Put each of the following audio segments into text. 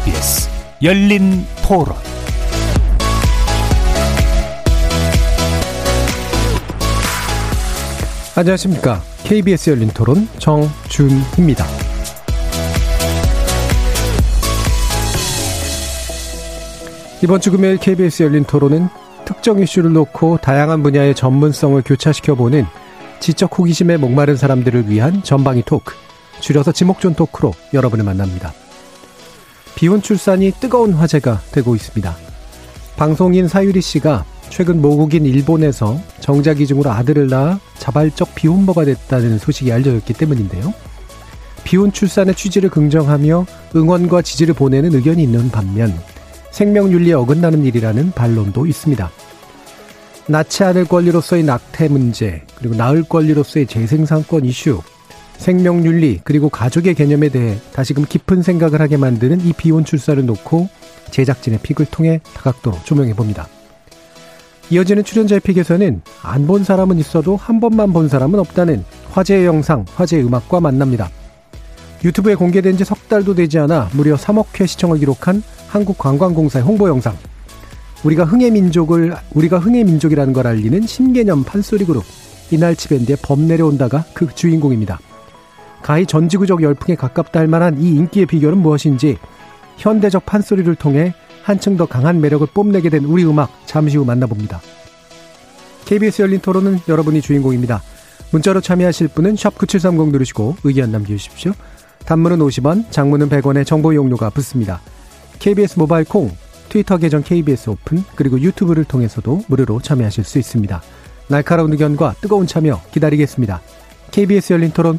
KBS 열린 토론 안녕하십니까. KBS 열린 토론 정준희입니다. 이번 주 금요일 KBS 열린 토론은 특정 이슈를 놓고 다양한 분야의 전문성을 교차시켜보는 지적 호기심에 목마른 사람들을 위한 전방위 토크, 줄여서 지목전 토크로 여러분을 만납니다. 비혼 출산이 뜨거운 화제가 되고 있습니다. 방송인 사유리 씨가 최근 모국인 일본에서 정자 기증으로 아들을 낳아 자발적 비혼모가 됐다는 소식이 알려졌기 때문인데요. 비혼 출산의 취지를 긍정하며 응원과 지지를 보내는 의견이 있는 반면 생명윤리에 어긋나는 일이라는 반론도 있습니다. 낳지 않을 권리로서의 낙태 문제, 그리고 낳을 권리로서의 재생산권 이슈, 생명윤리, 그리고 가족의 개념에 대해 다시금 깊은 생각을 하게 만드는 이 비혼 출산을 놓고 제작진의 픽을 통해 다각도로 조명해 봅니다. 이어지는 출연자의 픽에서는 안 본 사람은 있어도 한 번만 본 사람은 없다는 화제의 영상, 화제의 음악과 만납니다. 유튜브에 공개된 지 석 달도 되지 않아 무려 3억 회 시청을 기록한 한국관광공사의 홍보 영상. 우리가 흥의 민족을, 우리가 흥의 민족이라는 걸 알리는 신개념 판소리 그룹, 이날치 밴드의 범 내려온다가 그 주인공입니다. 가히 전지구적 열풍에 가깝다 할 만한 이 인기의 비결은 무엇인지 현대적 판소리를 통해 한층 더 강한 매력을 뽐내게 된 우리 음악 잠시 후 만나봅니다. KBS 열린 토론은 여러분이 주인공입니다. 문자로 참여하실 분은 9730 누르시고 의견 남겨주십시오. 단문은 50원, 장문은 100원의 정보 이용료가 붙습니다. KBS 모바일 콩, 트위터 계정 KBS 오픈, 그리고 유튜브를 통해서도 무료로 참여하실 수 있습니다. 날카로운 의견과 뜨거운 참여 기다리겠습니다. KBS 열린 토론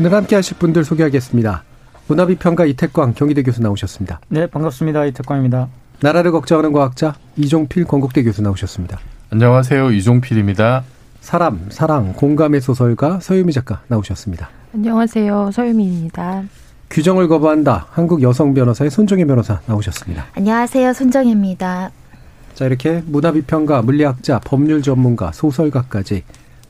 오늘 함께 하실 분들 소개하겠습니다. 문화비평가 이태광 경희대 교수 나오셨습니다. 네, 반갑습니다. 이태광입니다. 나라를 걱정하는 과학자 이종필 건국대 교수 나오셨습니다. 안녕하세요. 이종필입니다. 사람, 사랑, 공감의 소설가 서유미 작가 나오셨습니다. 안녕하세요. 서유미입니다. 규정을 거부한다. 한국 여성 변호사의 손정혜 변호사 나오셨습니다. 안녕하세요. 손정혜입니다. 자, 이렇게 문화비평가, 물리학자, 법률 전문가, 소설가까지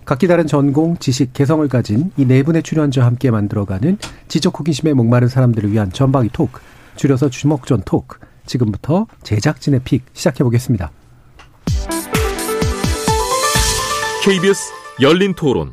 각기 다른 전공, 지식, 개성을 가진 이 네 분의 출연자와 함께 만들어가는 지적 호기심에 목마른 사람들을 위한 전방위 토크, 줄여서 주먹전 토크. 지금부터 제작진의 픽 시작해 보겠습니다. KBS 열린 토론.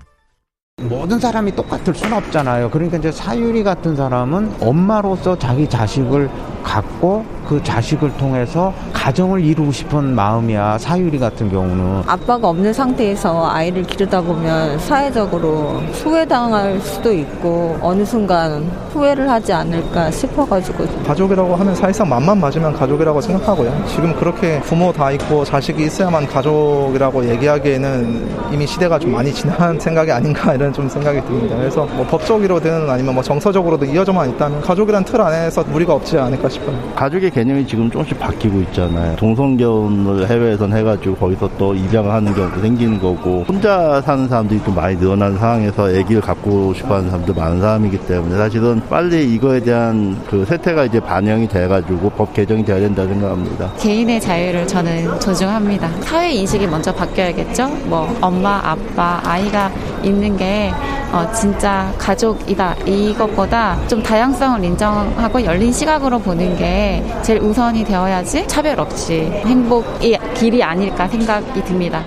모든 사람이 똑같을 수는 없잖아요. 그러니까 이제 사유리 같은 사람은 엄마로서 자기 자식을 갖고 그 자식을 통해서 가정을 이루고 싶은 마음이야. 사유리 같은 경우는. 아빠가 없는 상태에서 아이를 기르다 보면 사회적으로 소외당할 수도 있고 어느 순간 후회를 하지 않을까 싶어가지고. 가족이라고 하면 사실상 맘만 맞으면 가족이라고 생각하고요. 지금 그렇게 부모 다 있고 자식이 있어야만 가족이라고 얘기하기에는 이미 시대가 좀 많이 지난 생각이 아닌가 이런 좀 생각이 듭니다. 그래서 뭐 법적으로든 아니면 뭐 정서적으로도 이어져만 있다면 가족이란 틀 안에서 무리가 없지 않을까 싶 어요. 가족의 개념이 지금 조금씩 바뀌고 있잖아요. 동성결혼을 해외에선 해가지고 거기서 또 입양을 하는 경우도 생기는 거고 혼자 사는 사람들이 좀 많이 늘어난 상황에서 아기를 갖고 싶어하는 사람도 많은 사람이기 때문에 사실은 빨리 이거에 대한 그 세태가 이제 반영이 돼가지고 법 개정이 돼야 된다 생각합니다. 개인의 자유를 저는 존중합니다. 사회 인식이 먼저 바뀌어야겠죠. 뭐 엄마, 아빠, 아이가 있는 게 어, 진짜 가족이다 이것보다 좀 다양성을 인정하고 열린 시각으로 보는 게 제일 우선이 되어야지 차별 없이 행복이 길이 아닐까 생각이 듭니다.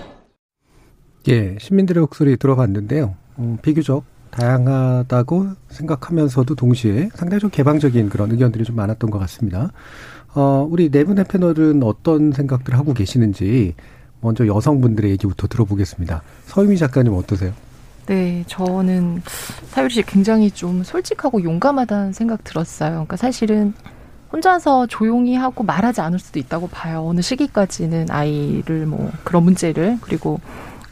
예, 시민들의 목소리 들어봤는데요. 음, 비교적 다양하다고 생각하면서도 동시에 상당히 좀 개방적인 그런 의견들이 좀 많았던 것 같습니다. 어, 우리 네 분의 패널은 어떤 생각들을 하고 계시는지 먼저 여성분들의 얘기부터 들어보겠습니다. 서유미 작가님 어떠세요? 네, 저는 사유리 씨 굉장히 좀 솔직하고 용감하다는 생각 들었어요. 그러니까 사실은 혼자서 조용히 하고 말하지 않을 수도 있다고 봐요. 어느 시기까지는 아이를 뭐 그런 문제를 그리고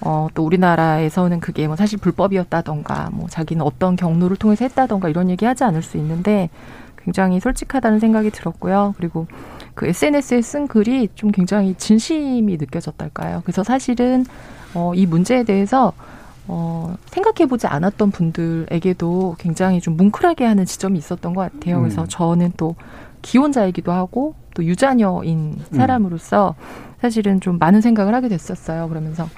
어, 또 우리나라에서는 그게 뭐 사실 불법이었다던가 뭐 자기는 어떤 경로를 통해서 했다던가 이런 얘기 하지 않을 수 있는데 굉장히 솔직하다는 생각이 들었고요. 그리고 그 SNS에 쓴 글이 좀 굉장히 진심이 느껴졌달까요. 그래서 사실은 어, 이 문제에 대해서 어, 생각해보지 않았던 분들에게도 굉장히 좀 뭉클하게 하는 지점이 있었던 것 같아요. 그래서 음. 저는 또 기혼자이기도 하고 또 유자녀인 사람으로서 사실은 좀 많은 생각을 하게 됐었어요. 그러면서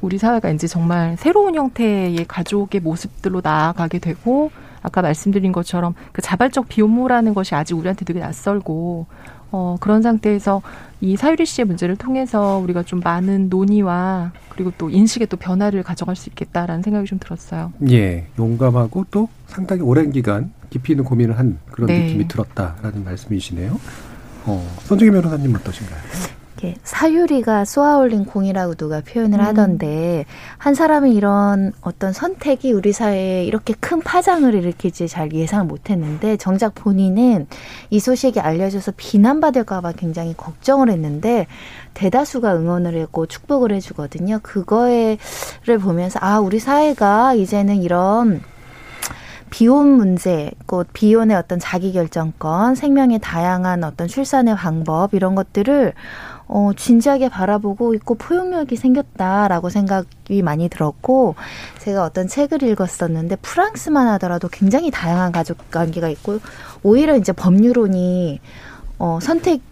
우리 사회가 이제 정말 새로운 형태의 가족의 모습들로 나아가게 되고 아까 말씀드린 것처럼 그 자발적 비혼모라는 것이 아직 우리한테 되게 낯설고 어, 그런 상태에서 이 사유리 씨의 문제를 통해서 우리가 좀 많은 논의와 그리고 또 인식의 또 변화를 가져갈 수 있겠다라는 생각이 좀 들었어요. 예, 용감하고 또 상당히 오랜 기간 깊이 있는 고민을 한 그런 네. 느낌이 들었다라는 말씀이시네요. 어, 손정희 변호사님 어떠신가요? 이렇게 사유리가 쏘아올린 공이라고 누가 표현을 음. 하던데 한 사람이 이런 어떤 선택이 우리 사회에 이렇게 큰 파장을 일으킬지 잘 예상을 못했는데 정작 본인은 이 소식이 알려져서 비난받을까봐 굉장히 걱정을 했는데 대다수가 응원을 했고 축복을 해주거든요. 그거를 보면서 아 우리 사회가 이제는 이런 비혼 문제, 곧 비혼의 어떤 자기결정권, 생명의 다양한 어떤 출산의 방법 이런 것들을 어, 진지하게 바라보고 있고 포용력이 생겼다라고 생각이 많이 들었고 제가 어떤 책을 읽었었는데 프랑스만 하더라도 굉장히 다양한 가족 관계가 있고 오히려 이제 법률론이 어, 선택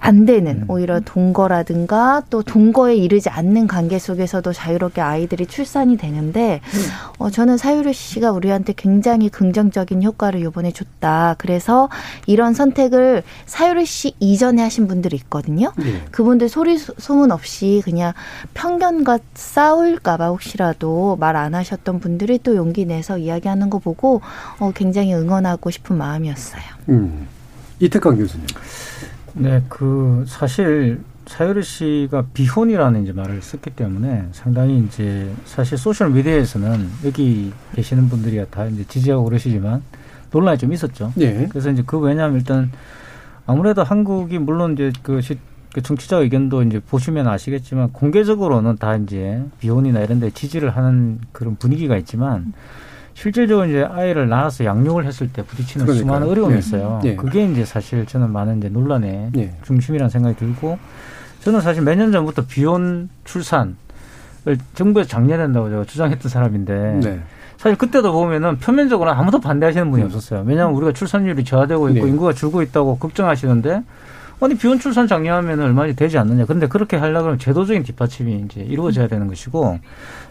안 되는 오히려 동거라든가 또 동거에 이르지 않는 관계 속에서도 자유롭게 아이들이 출산이 되는데 어, 저는 사유리 씨가 우리한테 굉장히 긍정적인 효과를 이번에 줬다. 그래서 이런 선택을 사유리 씨 이전에 하신 분들이 있거든요. 예. 그분들 소리 소- 소문 없이 그냥 편견과 싸울까봐 혹시라도 말 안 하셨던 분들이 또 용기 내서 이야기하는 거 보고 어, 굉장히 응원하고 싶은 마음이었어요. 음. 이태강 교수님. 네, 그 사실 사유리 씨가 비혼이라는 이제 말을 썼기 때문에 상당히 이제 사실 소셜 미디어에서는 여기 계시는 분들이 다 이제 지지하고 그러시지만 논란이 좀 있었죠. 예. 그래서 이제 그 왜냐하면 일단 아무래도 한국이 물론 이제 그, 시, 그 정치자 의견도 이제 보시면 아시겠지만 공개적으로는 다 이제 비혼이나 이런 데 지지를 하는 그런 분위기가 있지만 실질적으로 이제 아이를 낳아서 양육을 했을 때 부딪히는 그러니까요. 수많은 어려움이 예. 있어요. 예. 그게 이제 사실 저는 많은 이제 논란의 예. 중심이라는 생각이 들고 저는 사실 몇 년 전부터 비혼 출산을 정부에서 장려된다고 제가 주장했던 사람인데 네. 사실 그때도 보면은 표면적으로 아무도 반대하시는 분이 없었어요. 왜냐하면 우리가 출산율이 저하되고 있고 네. 인구가 줄고 있다고 걱정하시는데 아니 비혼 출산 장려하면 얼마나 되지 않느냐. 근데 그렇게 하려면 제도적인 뒷받침이 이제 이루어져야 되는 것이고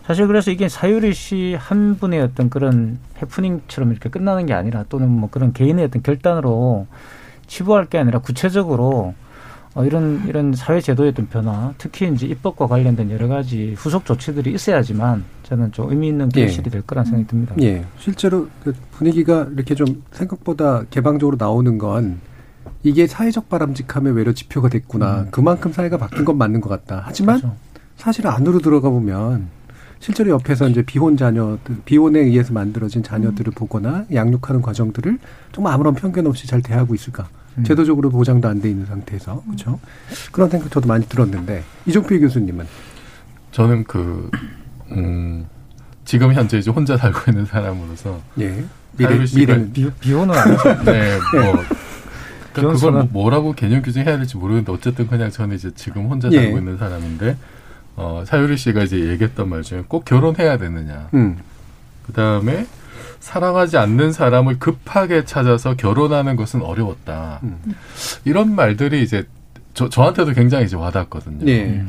사실 그래서 이게 사유리 씨 한 분의 어떤 그런 해프닝처럼 이렇게 끝나는 게 아니라 또는 뭐 그런 개인의 어떤 결단으로 치부할 게 아니라 구체적으로 어, 이런 이런 사회 제도의 어떤 변화, 특히 이제 입법과 관련된 여러 가지 후속 조치들이 있어야지만 저는 좀 의미 있는 예. 결실이 될 거란 생각이 듭니다. 예. 실제로 그 분위기가 이렇게 좀 생각보다 개방적으로 나오는 건 이게 사회적 바람직함의 외려 지표가 됐구나. 그만큼 사회가 바뀐 건 맞는 것 같다. 하지만 그렇죠. 사실 안으로 들어가 보면 실제로 옆에서 이제 비혼 자녀들, 비혼에 의해서 만들어진 자녀들을 보거나 양육하는 과정들을 정말 아무런 편견 없이 잘 대하고 있을까? 음. 제도적으로 보장도 안 돼 있는 상태에서 그렇죠. 그런 생각 저도 많이 들었는데 이종필 교수님은 저는 그, 음, 지금 현재 이제 혼자 살고 있는 사람으로서. 예. 미래- 미래는 비, 비혼은 아니죠. 네, 뭐. 그러니까 그걸 뭐- 비혼선은- 뭐라고 개념 규정해야 될지 모르겠는데 어쨌든 그냥 저는 이제 지금 혼자 예. 살고 있는 사람인데 어, 사유리 씨가 이제 얘기했던 말 중에 꼭 결혼해야 되느냐. 음. 그 다음에 사랑하지 않는 사람을 급하게 찾아서 결혼하는 것은 어려웠다. 음. 이런 말들이 이제 저, 저한테도 굉장히 이제 와닿거든요. 예.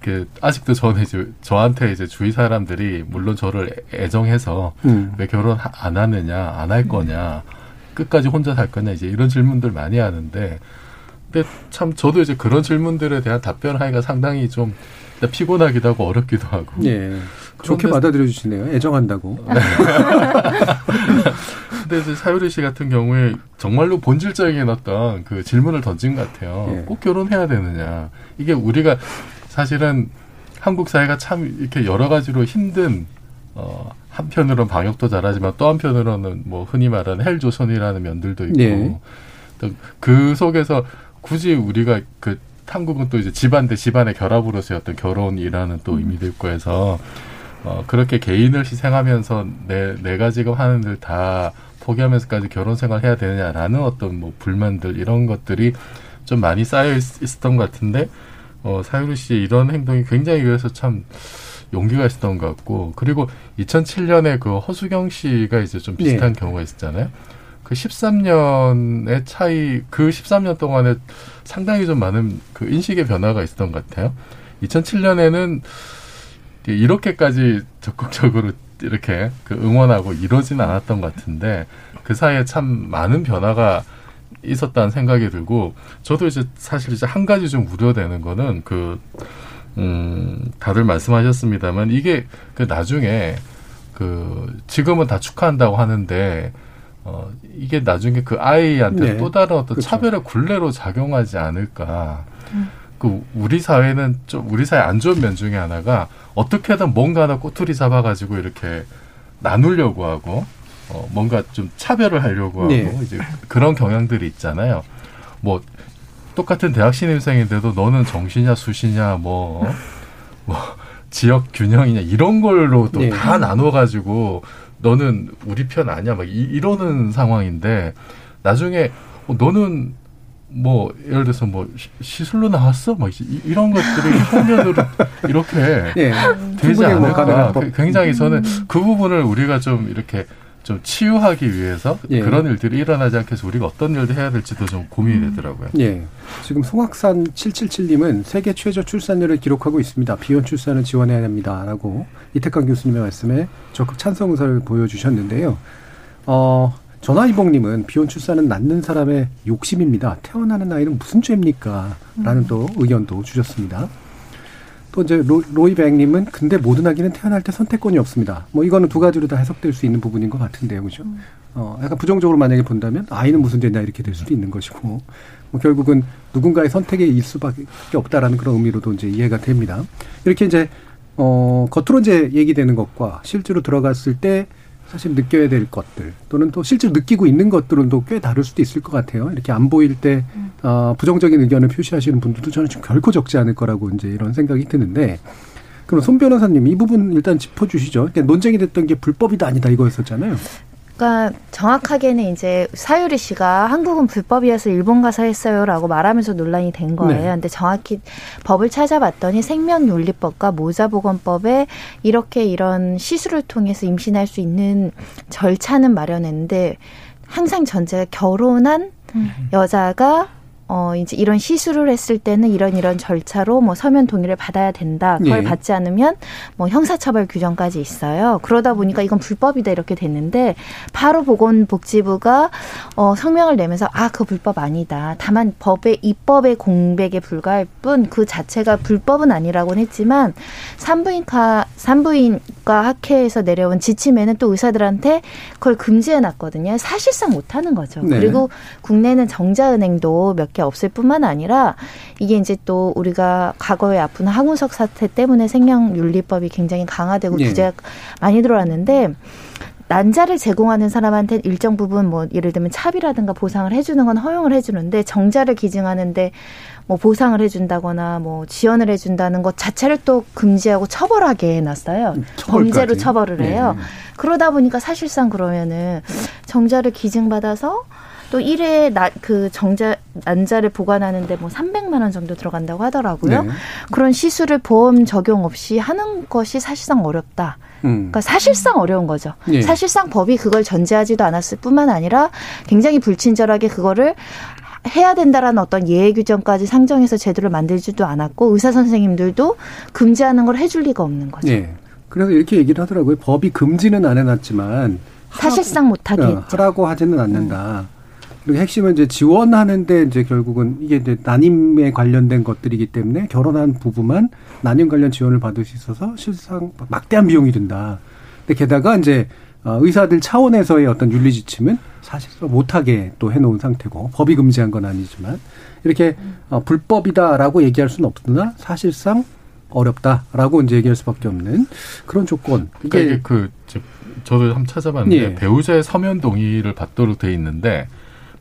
그 아직도 저는 이제 저한테 이제 주위 사람들이 물론 저를 애정해서 음. 왜 결혼 하- 안 하느냐 안 할 거냐 끝까지 혼자 살 거냐 이제 이런 질문들 많이 하는데 근데 참 저도 이제 그런 질문들에 대한 답변하기가 상당히 좀 피곤하기도 하고 어렵기도 하고 예. 좋게 받아들여 주시네요. 애정한다고. 근데 이제 사유리 씨 같은 경우에 정말로 본질적인 어떤 그 질문을 던진 것 같아요. 예. 꼭 결혼해야 되느냐. 이게 우리가 사실은 한국 사회가 참 이렇게 여러 가지로 힘든 어 한편으로는 방역도 잘하지만 또 한편으로는 뭐 흔히 말하는 헬조선이라는 면들도 있고 예. 또그 속에서 굳이 우리가 그 한국은 또 이제 집안 대 집안의 결합으로서의 어떤 결혼이라는 또 의미도 있고 해서 어, 그렇게 개인을 희생하면서 내, 내가 지금 하는 일 다 포기하면서까지 결혼 생활 해야 되느냐라는 어떤 뭐 불만들 이런 것들이 좀 많이 쌓여 있, 있었던 것 같은데 어, 사유리 씨 이런 행동이 굉장히 그래서 참 용기가 있었던 것 같고 그리고 2007년에 그 허수경 씨가 이제 좀 비슷한 네. 경우가 있었잖아요. 그 13년의 차이 그 13년 동안에 상당히 좀 많은 그 인식의 변화가 있었던 것 같아요. 2007년에는 이렇게까지 적극적으로 이렇게 그 응원하고 이러지는 않았던 것 같은데 그 사이에 참 많은 변화가 있었다는 생각이 들고 저도 이제 사실 이제 한 가지 좀 우려되는 거는 그 음, 다들 말씀하셨습니다만 이게 그 나중에 그 지금은 다 축하한다고 하는데 어 이게 나중에 그 아이한테 네. 또 다른 어떤 그렇죠. 차별의 굴레로 작용하지 않을까. 그 우리 사회는 좀 우리 사회 안 좋은 면 중에 하나가 어떻게든 뭔가 하나 꼬투리 잡아가지고 이렇게 나누려고 하고 어 뭔가 좀 차별을 하려고 하고 네. 이제 그런 경향들이 있잖아요. 뭐 똑같은 대학 신입생인데도 너는 정시냐 수시냐 뭐, 뭐 지역 균형이냐 이런 걸로 또 네. 다 나눠가지고 너는 우리 편 아니야 막 이, 이러는 상황인데 나중에 어, 너는 뭐 예를 들어서 뭐 시- 시술로 나왔어 막 이- 이런 것들이 표면으로 이렇게 예. 되지 뭐 않을까 굉장히 저는 그 부분을 우리가 좀 이렇게 좀 치유하기 위해서 예. 그런 일들이 일어나지 않게 해서 우리가 어떤 일도 해야 될지도 좀 고민이 되더라고요. 예. 지금 송악산 777님은 세계 최저 출산율을 기록하고 있습니다. 비혼 출산을 지원해야 합니다 라고 이태강 교수님의 말씀에 적극 찬성 의사를 보여주셨는데요. 어, 전화이봉님은 비혼 출산은 낳는 사람의 욕심입니다. 태어나는 아이는 무슨 죄입니까? 라는 또 의견도 주셨습니다. 또 이제 로, 로이백님은 근데 모든 아기는 태어날 때 선택권이 없습니다. 뭐 이거는 두 가지로 다 해석될 수 있는 부분인 것 같은데요, 그죠? 어, 약간 부정적으로 만약에 본다면 아이는 무슨 죄냐 이렇게 될 수도 있는 것이고, 뭐 결국은 누군가의 선택에 일 수밖에 없다라는 그런 의미로도 이제 이해가 됩니다. 이렇게 이제 어 겉으로 이제 얘기되는 것과 실제로 들어갔을 때 사실 느껴야 될 것들 또는 또 실제로 느끼고 있는 것들은 또 꽤 다를 수도 있을 것 같아요. 이렇게 안 보일 때 어, 부정적인 의견을 표시하시는 분들도 저는 좀 결코 적지 않을 거라고 이제 이런 생각이 드는데 그럼 손 변호사님 이 부분 일단 짚어주시죠. 그러니까 논쟁이 됐던 게 불법이다 아니다 이거였었잖아요. 그러니까 정확하게는 이제 사유리 씨가 한국은 불법이어서 일본 가서 했어요라고 말하면서 논란이 된 거예요. 네. 근데 정확히 법을 찾아봤더니 생명윤리법과 모자보건법에 이렇게 이런 시술을 통해서 임신할 수 있는 절차는 마련했는데 항상 전제가 결혼한 여자가 어 이제 이런 시술을 했을 때는 이런 이런 절차로 뭐 서면 동의를 받아야 된다. 그걸 예. 받지 않으면 뭐 형사처벌 규정까지 있어요. 그러다 보니까 이건 불법이다 이렇게 됐는데 바로 보건복지부가 어 성명을 내면서 아 그 불법 아니다. 다만 법의 입법의 공백에 불과할 뿐 그 자체가 불법은 아니라고는 했지만 산부인과 산부인과 학회에서 내려온 지침에는 또 의사들한테 그걸 금지해 놨거든요. 사실상 못 하는 거죠. 네. 그리고 국내는 정자은행도 몇개 없을 뿐만 아니라 이게 이제 또 우리가 과거에 아픈 항우석 사태 때문에 생명윤리법이 굉장히 강화되고 예. 규제가 많이 들어왔는데 난자를 제공하는 사람한테 일정 부분 뭐 예를 들면 차비라든가 보상을 해주는 건 허용을 해주는데 정자를 기증하는데 뭐 보상을 해준다거나 뭐 지원을 해준다는 것 자체를 또 금지하고 처벌하게 해놨어요. 처벌까지. 범죄로 처벌을 해요. 네. 그러다 보니까 사실상 그러면은 정자를 기증받아서 또 일회 그 정자 난자를 보관하는데 뭐 300만 원 정도 들어간다고 하더라고요. 네. 그런 시술을 보험 적용 없이 하는 것이 사실상 어렵다. 음. 그러니까 사실상 어려운 거죠. 예. 사실상 법이 그걸 전제하지도 않았을 뿐만 아니라 굉장히 불친절하게 그거를 해야 된다라는 어떤 예외 규정까지 상정해서 제도를 만들지도 않았고 의사 선생님들도 금지하는 걸 해줄 리가 없는 거죠. 예. 그래서 이렇게 얘기를 하더라고요. 법이 금지는 안 해놨지만 사실상 못하게 어. 하라고 하지는 않는다. 그리고 핵심은 이제 지원하는데 이제 결국은 이게 이제 난임에 관련된 것들이기 때문에 결혼한 부부만 난임 관련 지원을 받을 수 있어서 실상 막대한 비용이 든다. 근데 게다가 이제 어, 의사들 차원에서의 어떤 윤리 지침은 사실상 못하게 또 해놓은 상태고 법이 금지한 건 아니지만 이렇게 어, 불법이다라고 얘기할 수는 없으나 사실상 어렵다라고 이제 얘기할 수밖에 없는 그런 조건. 그러니까 이게 그 저- 저도 한번 찾아봤는데 예. 배우자의 서면 동의를 받도록 돼 있는데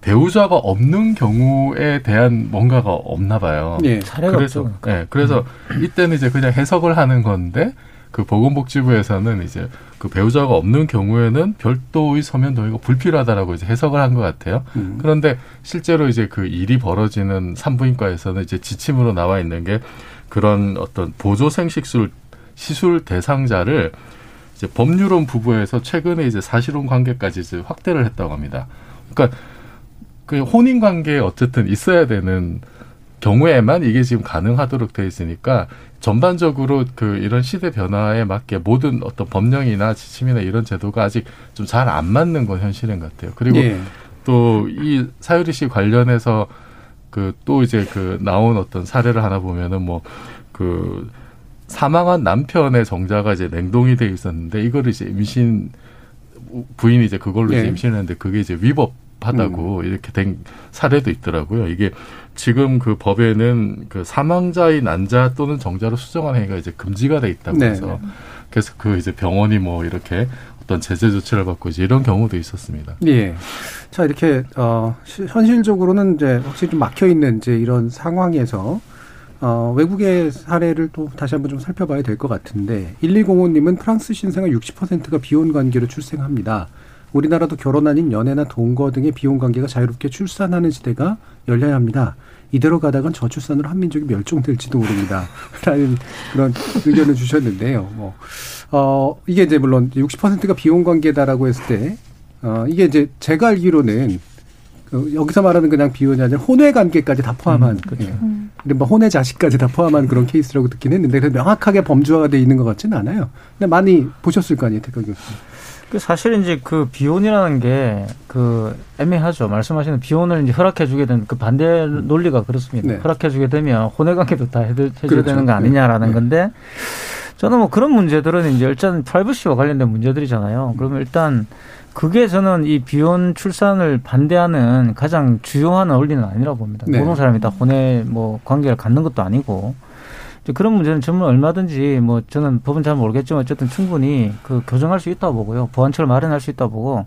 배우자가 없는 경우에 대한 뭔가가 없나 봐요. 예. 사례가 그래서 없죠. 예, 그래서 이때는 이제 그냥 해석을 하는 건데 그 보건복지부에서는 이제 그 배우자가 없는 경우에는 별도의 서면 동의가 불필요하다라고 이제 해석을 한 것 같아요. 음. 그런데 실제로 이제 그 일이 벌어지는 산부인과에서는 이제 지침으로 나와 있는 게 그런 어떤 보조 생식술 시술 대상자를 이제 법률론 부부에서 최근에 이제 사실혼 관계까지 이제 확대를 했다고 합니다. 그러니까 그 혼인 관계에 어쨌든 있어야 되는 경우에만 이게 지금 가능하도록 돼 있으니까 전반적으로 그 이런 시대 변화에 맞게 모든 어떤 법령이나 지침이나 이런 제도가 아직 좀 잘 안 맞는 건 현실인 것 같아요. 그리고 예. 또이 사유리 씨 관련해서 그 또 이제 그 나온 어떤 사례를 하나 보면은 뭐 그 사망한 남편의 정자가 이제 냉동이 돼 있었는데 이거를 이제 임신 부인이 이제 그걸로 이제 예. 임신했는데 그게 이제 위법 하다고 이렇게 된 사례도 있더라고요. 이게 지금 그 법에는 그 사망자의 난자 또는 정자로 수정한 행위가 이제 금지가 돼 있다고 네, 해서 그래서 그 이제 병원이 뭐 이렇게 어떤 제재 조치를 받고 이제 이런 경우도 있었습니다. 예. 자, 이렇게, 어, 시- 현실적으로는 이제 확실히 좀 막혀 있는 이제 이런 상황에서, 어, 외국의 사례를 또 다시 한번 좀 살펴봐야 될 것 같은데, 1205님은 프랑스 신생아 60%가 비혼 관계로 출생합니다. 우리나라도 결혼 아닌 연애나 동거 등의 비혼 관계가 자유롭게 출산하는 시대가 열려야 합니다. 이대로 가다간 저출산으로 한민족이 멸종될지도 모릅니다. 라는 그런 의견을 주셨는데요. 뭐, 어, 이게 이제 물론 60%가 비혼 관계다라고 했을 때, 어, 이게 이제 제가 알기로는 그 여기서 말하는 그냥 비혼이 아니라 혼외 관계까지 다 포함한, 예. 이른바 혼외 자식까지 다 포함한 그런 케이스라고 듣긴 했는데, 명확하게 범주화가 돼 있는 것 같지는 않아요. 근데 많이 보셨을 거 아니에요, 태극 교수님. 그 사실 이제 그 비혼이라는 게 그 애매하죠. 말씀하시는 비혼을 이제 허락해 주게 되는 그 반대 논리가 그렇습니다. 네. 허락해 주게 되면 혼외 관계도 다 해줘야 그렇죠. 되는 거 아니냐라는 네. 건데 저는 뭐 그런 문제들은 이제 일단 프라이버시와 관련된 문제들이잖아요. 그러면 일단 그게 저는 이 비혼 출산을 반대하는 가장 주요한 원리는 아니라고 봅니다. 네. 모든 사람이 다 혼외 뭐 관계를 갖는 것도 아니고 그런 문제는 정말 얼마든지 뭐 저는 법은 잘 모르겠지만 어쨌든 충분히 그 교정할 수 있다고 보고요. 보완책을 마련할 수 있다고 보고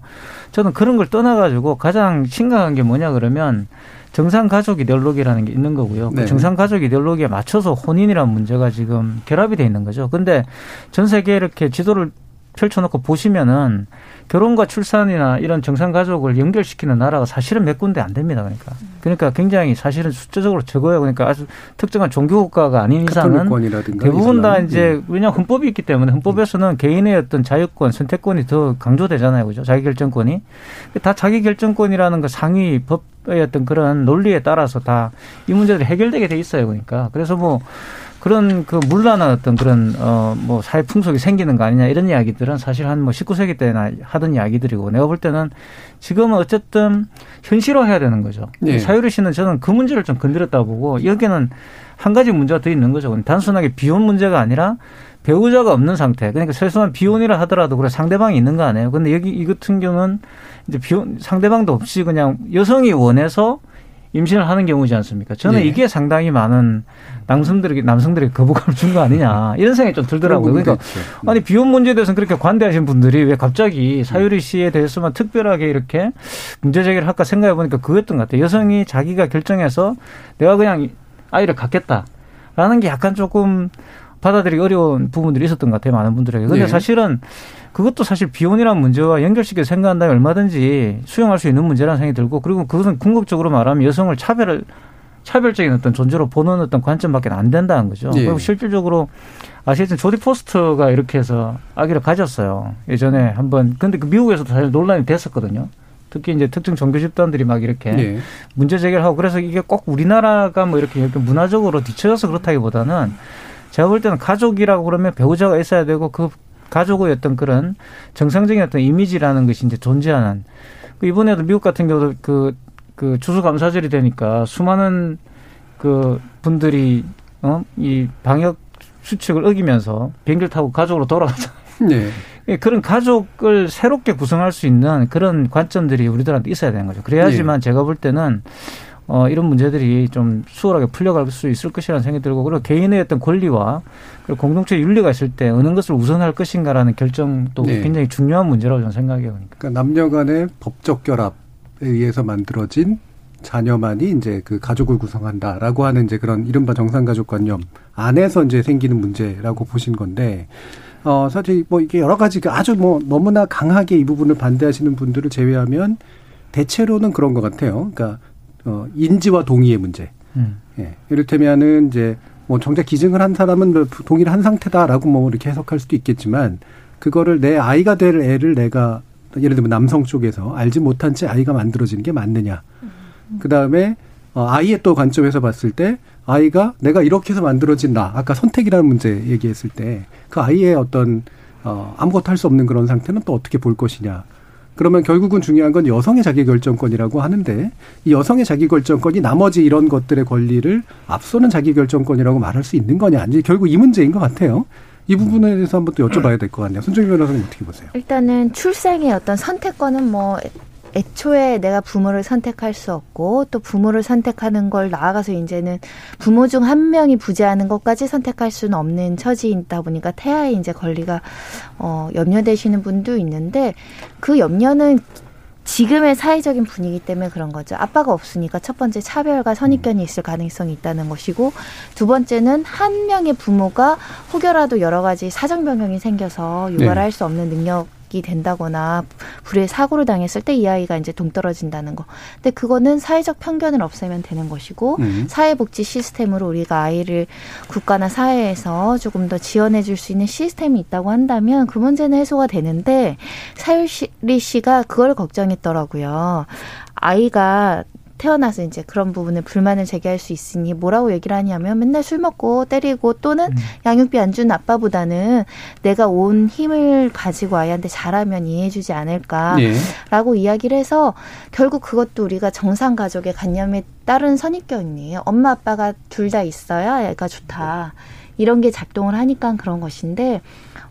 저는 그런 걸 떠나가지고 가장 심각한 게 뭐냐 그러면 정상 가족 이데올로기라는 게 있는 거고요. 네. 그 정상 가족 이데올로기에 맞춰서 혼인이라는 문제가 지금 결합이 돼 있는 거죠. 근데 전 세계에 이렇게 지도를 펼쳐놓고 보시면은 결혼과 출산이나 이런 정상 가족을 연결시키는 나라가 사실은 몇 군데 안 됩니다. 그러니까 그러니까 굉장히 사실은 숫자적으로 적어요. 그러니까 아주 특정한 종교 국가가 아닌 이상은 대부분 다. 이제 예. 왜냐 면 헌법이 있기 때문에 헌법에서는 개인의 어떤 자유권, 선택권이 더 강조되잖아요, 그죠? 자기 결정권이 다 자기 결정권이라는 그 상위 법의 어떤 그런 논리에 따라서 다 이 문제들이 해결되게 돼 있어요, 그러니까 그래서 뭐 그런 그 물란한 어떤 그런 어 뭐 사회 풍속이 생기는 거 아니냐 이런 이야기들은 사실 한 뭐 19세기 때나 하던 이야기들이고 내가 볼 때는 지금은 어쨌든 현실화해야 되는 거죠. 예. 사유리 씨는 저는 그 문제를 좀 건드렸다 보고 여기는 한 가지 문제가 더 있는 거죠. 단순하게 비혼 문제가 아니라 배우자가 없는 상태. 그러니까 최소한 비혼이라 하더라도 그래 상대방이 있는 거 아니에요. 근데 여기 이 같은 경우는 이제 비혼 상대방도 없이 그냥 여성이 원해서 임신을 하는 경우지 않습니까? 저는 네. 이게 상당히 많은 남성들에게 남성들에게 거부감을 준 거 아니냐 이런 생각이 좀 들더라고요. 그러니까 있죠. 아니 비혼 문제에 대해서는 그렇게 관대하신 분들이 왜 갑자기 사유리 씨에 대해서만 특별하게 이렇게 문제 제기를 할까 생각해 보니까 그거였던 것 같아요. 여성이 자기가 결정해서 내가 그냥 아이를 갖겠다라는 게 약간 조금 받아들이기 어려운 부분들이 있었던 것 같아요. 많은 분들에게. 근데 네. 사실은 그것도 사실 비혼이라는 문제와 연결시켜 생각한다면 얼마든지 수용할 수 있는 문제라는 생각이 들고 그리고 그것은 궁극적으로 말하면 여성을 차별을 차별적인 어떤 존재로 보는 어떤 관점밖에 안 된다는 거죠. 예. 그리고 실질적으로 아시겠지만 조디 포스트가 이렇게 해서 아기를 가졌어요. 예전에 한번 근데 그 미국에서도 사실 논란이 됐었거든요. 특히 이제 특정 종교 집단들이 막 이렇게 예. 문제 제기를 하고 그래서 이게 꼭 우리나라가 뭐 이렇게 이렇게 문화적으로 뒤쳐져서 그렇다기보다는 제가 볼 때는 가족이라고 그러면 배우자가 있어야 되고 그 가족의 어떤 그런 정상적인 어떤 이미지라는 것이 이제 존재하는 그 이번에도 미국 같은 경우도 그, 그 추수감사절이 되니까 수많은 그 분들이 어? 이 방역 수칙을 어기면서 비행기를 타고 가족으로 돌아가잖아요. 네. 예, 그런 가족을 새롭게 구성할 수 있는 그런 관점들이 우리들한테 있어야 되는 거죠. 그래야지만 제가 볼 때는 어, 이런 문제들이 좀 수월하게 풀려갈 수 있을 것이라는 생각이 들고, 그리고 개인의 어떤 권리와 그리고 공동체 윤리가 있을 때 어느 것을 우선할 것인가라는 결정도 네. 굉장히 중요한 문제라고 저는 생각해요. 그러니까. 그러니까 남녀 간의 법적 결합에 의해서 만들어진 자녀만이 이제 그 가족을 구성한다라고 하는 이제 그런 이른바 정상가족관념 안에서 이제 생기는 문제라고 보신 건데 어, 사실 뭐 이게 여러 가지 그 아주 뭐 너무나 강하게 이 부분을 반대하시는 분들을 제외하면 대체로는 그런 것 같아요. 그러니까 어, 인지와 동의의 문제. 음. 예. 이를테면은 이제 뭐 정작 기증을 한 사람은 뭐 동의를 한 상태다라고 뭐 이렇게 해석할 수도 있겠지만 그거를 내 아이가 될 애를 내가 예를 들면 남성 쪽에서 알지 못한 채 아이가 만들어지는 게 맞느냐. 그 다음에 어, 아이의 또 관점에서 봤을 때 아이가 내가 이렇게 해서 만들어진 나 아까 선택이라는 문제 얘기했을 때 그 아이의 어떤 어, 아무것도 할 수 없는 그런 상태는 또 어떻게 볼 것이냐. 그러면 결국은 중요한 건 여성의 자기결정권이라고 하는데 이 여성의 자기결정권이 나머지 이런 것들의 권리를 앞서는 자기결정권이라고 말할 수 있는 거냐. 이제 결국 이 문제인 것 같아요. 이 부분에 대해서 한번 또 여쭤봐야 될 것 같네요. 손정희 변호사님 어떻게 보세요? 일단은 출생의 어떤 선택권은 뭐 애초에 내가 부모를 선택할 수 없고 또 부모를 선택하는 걸 나아가서 이제는 부모 중 한 명이 부재하는 것까지 선택할 수는 없는 처지이다 보니까 태아의 이제 권리가 어 염려되시는 분도 있는데 그 염려는 지금의 사회적인 분위기 때문에 그런 거죠. 아빠가 없으니까 첫 번째 차별과 선입견이 있을 가능성이 있다는 것이고 두 번째는 한 명의 부모가 혹여라도 여러 가지 사정 변경이 생겨서 육아를 네. 할수 없는 능력 이 된다거나 불의 사고를 당했을 때 이 아이가 이제 동떨어진다는 거. 근데 그거는 사회적 편견을 없애면 되는 것이고 음. 사회복지 시스템으로 우리가 아이를 국가나 사회에서 조금 더 지원해 줄 수 있는 시스템이 있다고 한다면 그 문제는 해소가 되는데 사유리 씨가 그걸 걱정했더라고요. 아이가 태어나서 이제 그런 부분에 불만을 제기할 수 있으니 뭐라고 얘기를 하냐면 맨날 술 먹고 때리고 또는 양육비 안 주는 아빠보다는 내가 온 힘을 가지고 아이한테 잘하면 이해해주지 않을까. 예. 라고 이야기를 해서 결국 그것도 우리가 정상 가족의 관념에 따른 선입견이에요. 엄마 아빠가 둘 다 있어야 애가 좋다. 이런 게 작동을 하니까 그런 것인데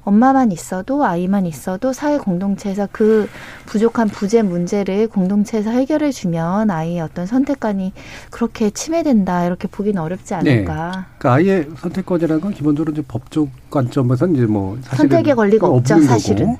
엄마만 있어도 아이만 있어도 사회 공동체에서 그 부족한 부재 문제를 공동체에서 해결해 주면 아이의 어떤 선택관이 그렇게 침해된다 이렇게 보기는 어렵지 않을까. 그러니까 아이의 선택권이라는 건 기본적으로 이제 법적 관점에서는 이제 뭐 선택의 권리가 없죠, 사실은. 거고.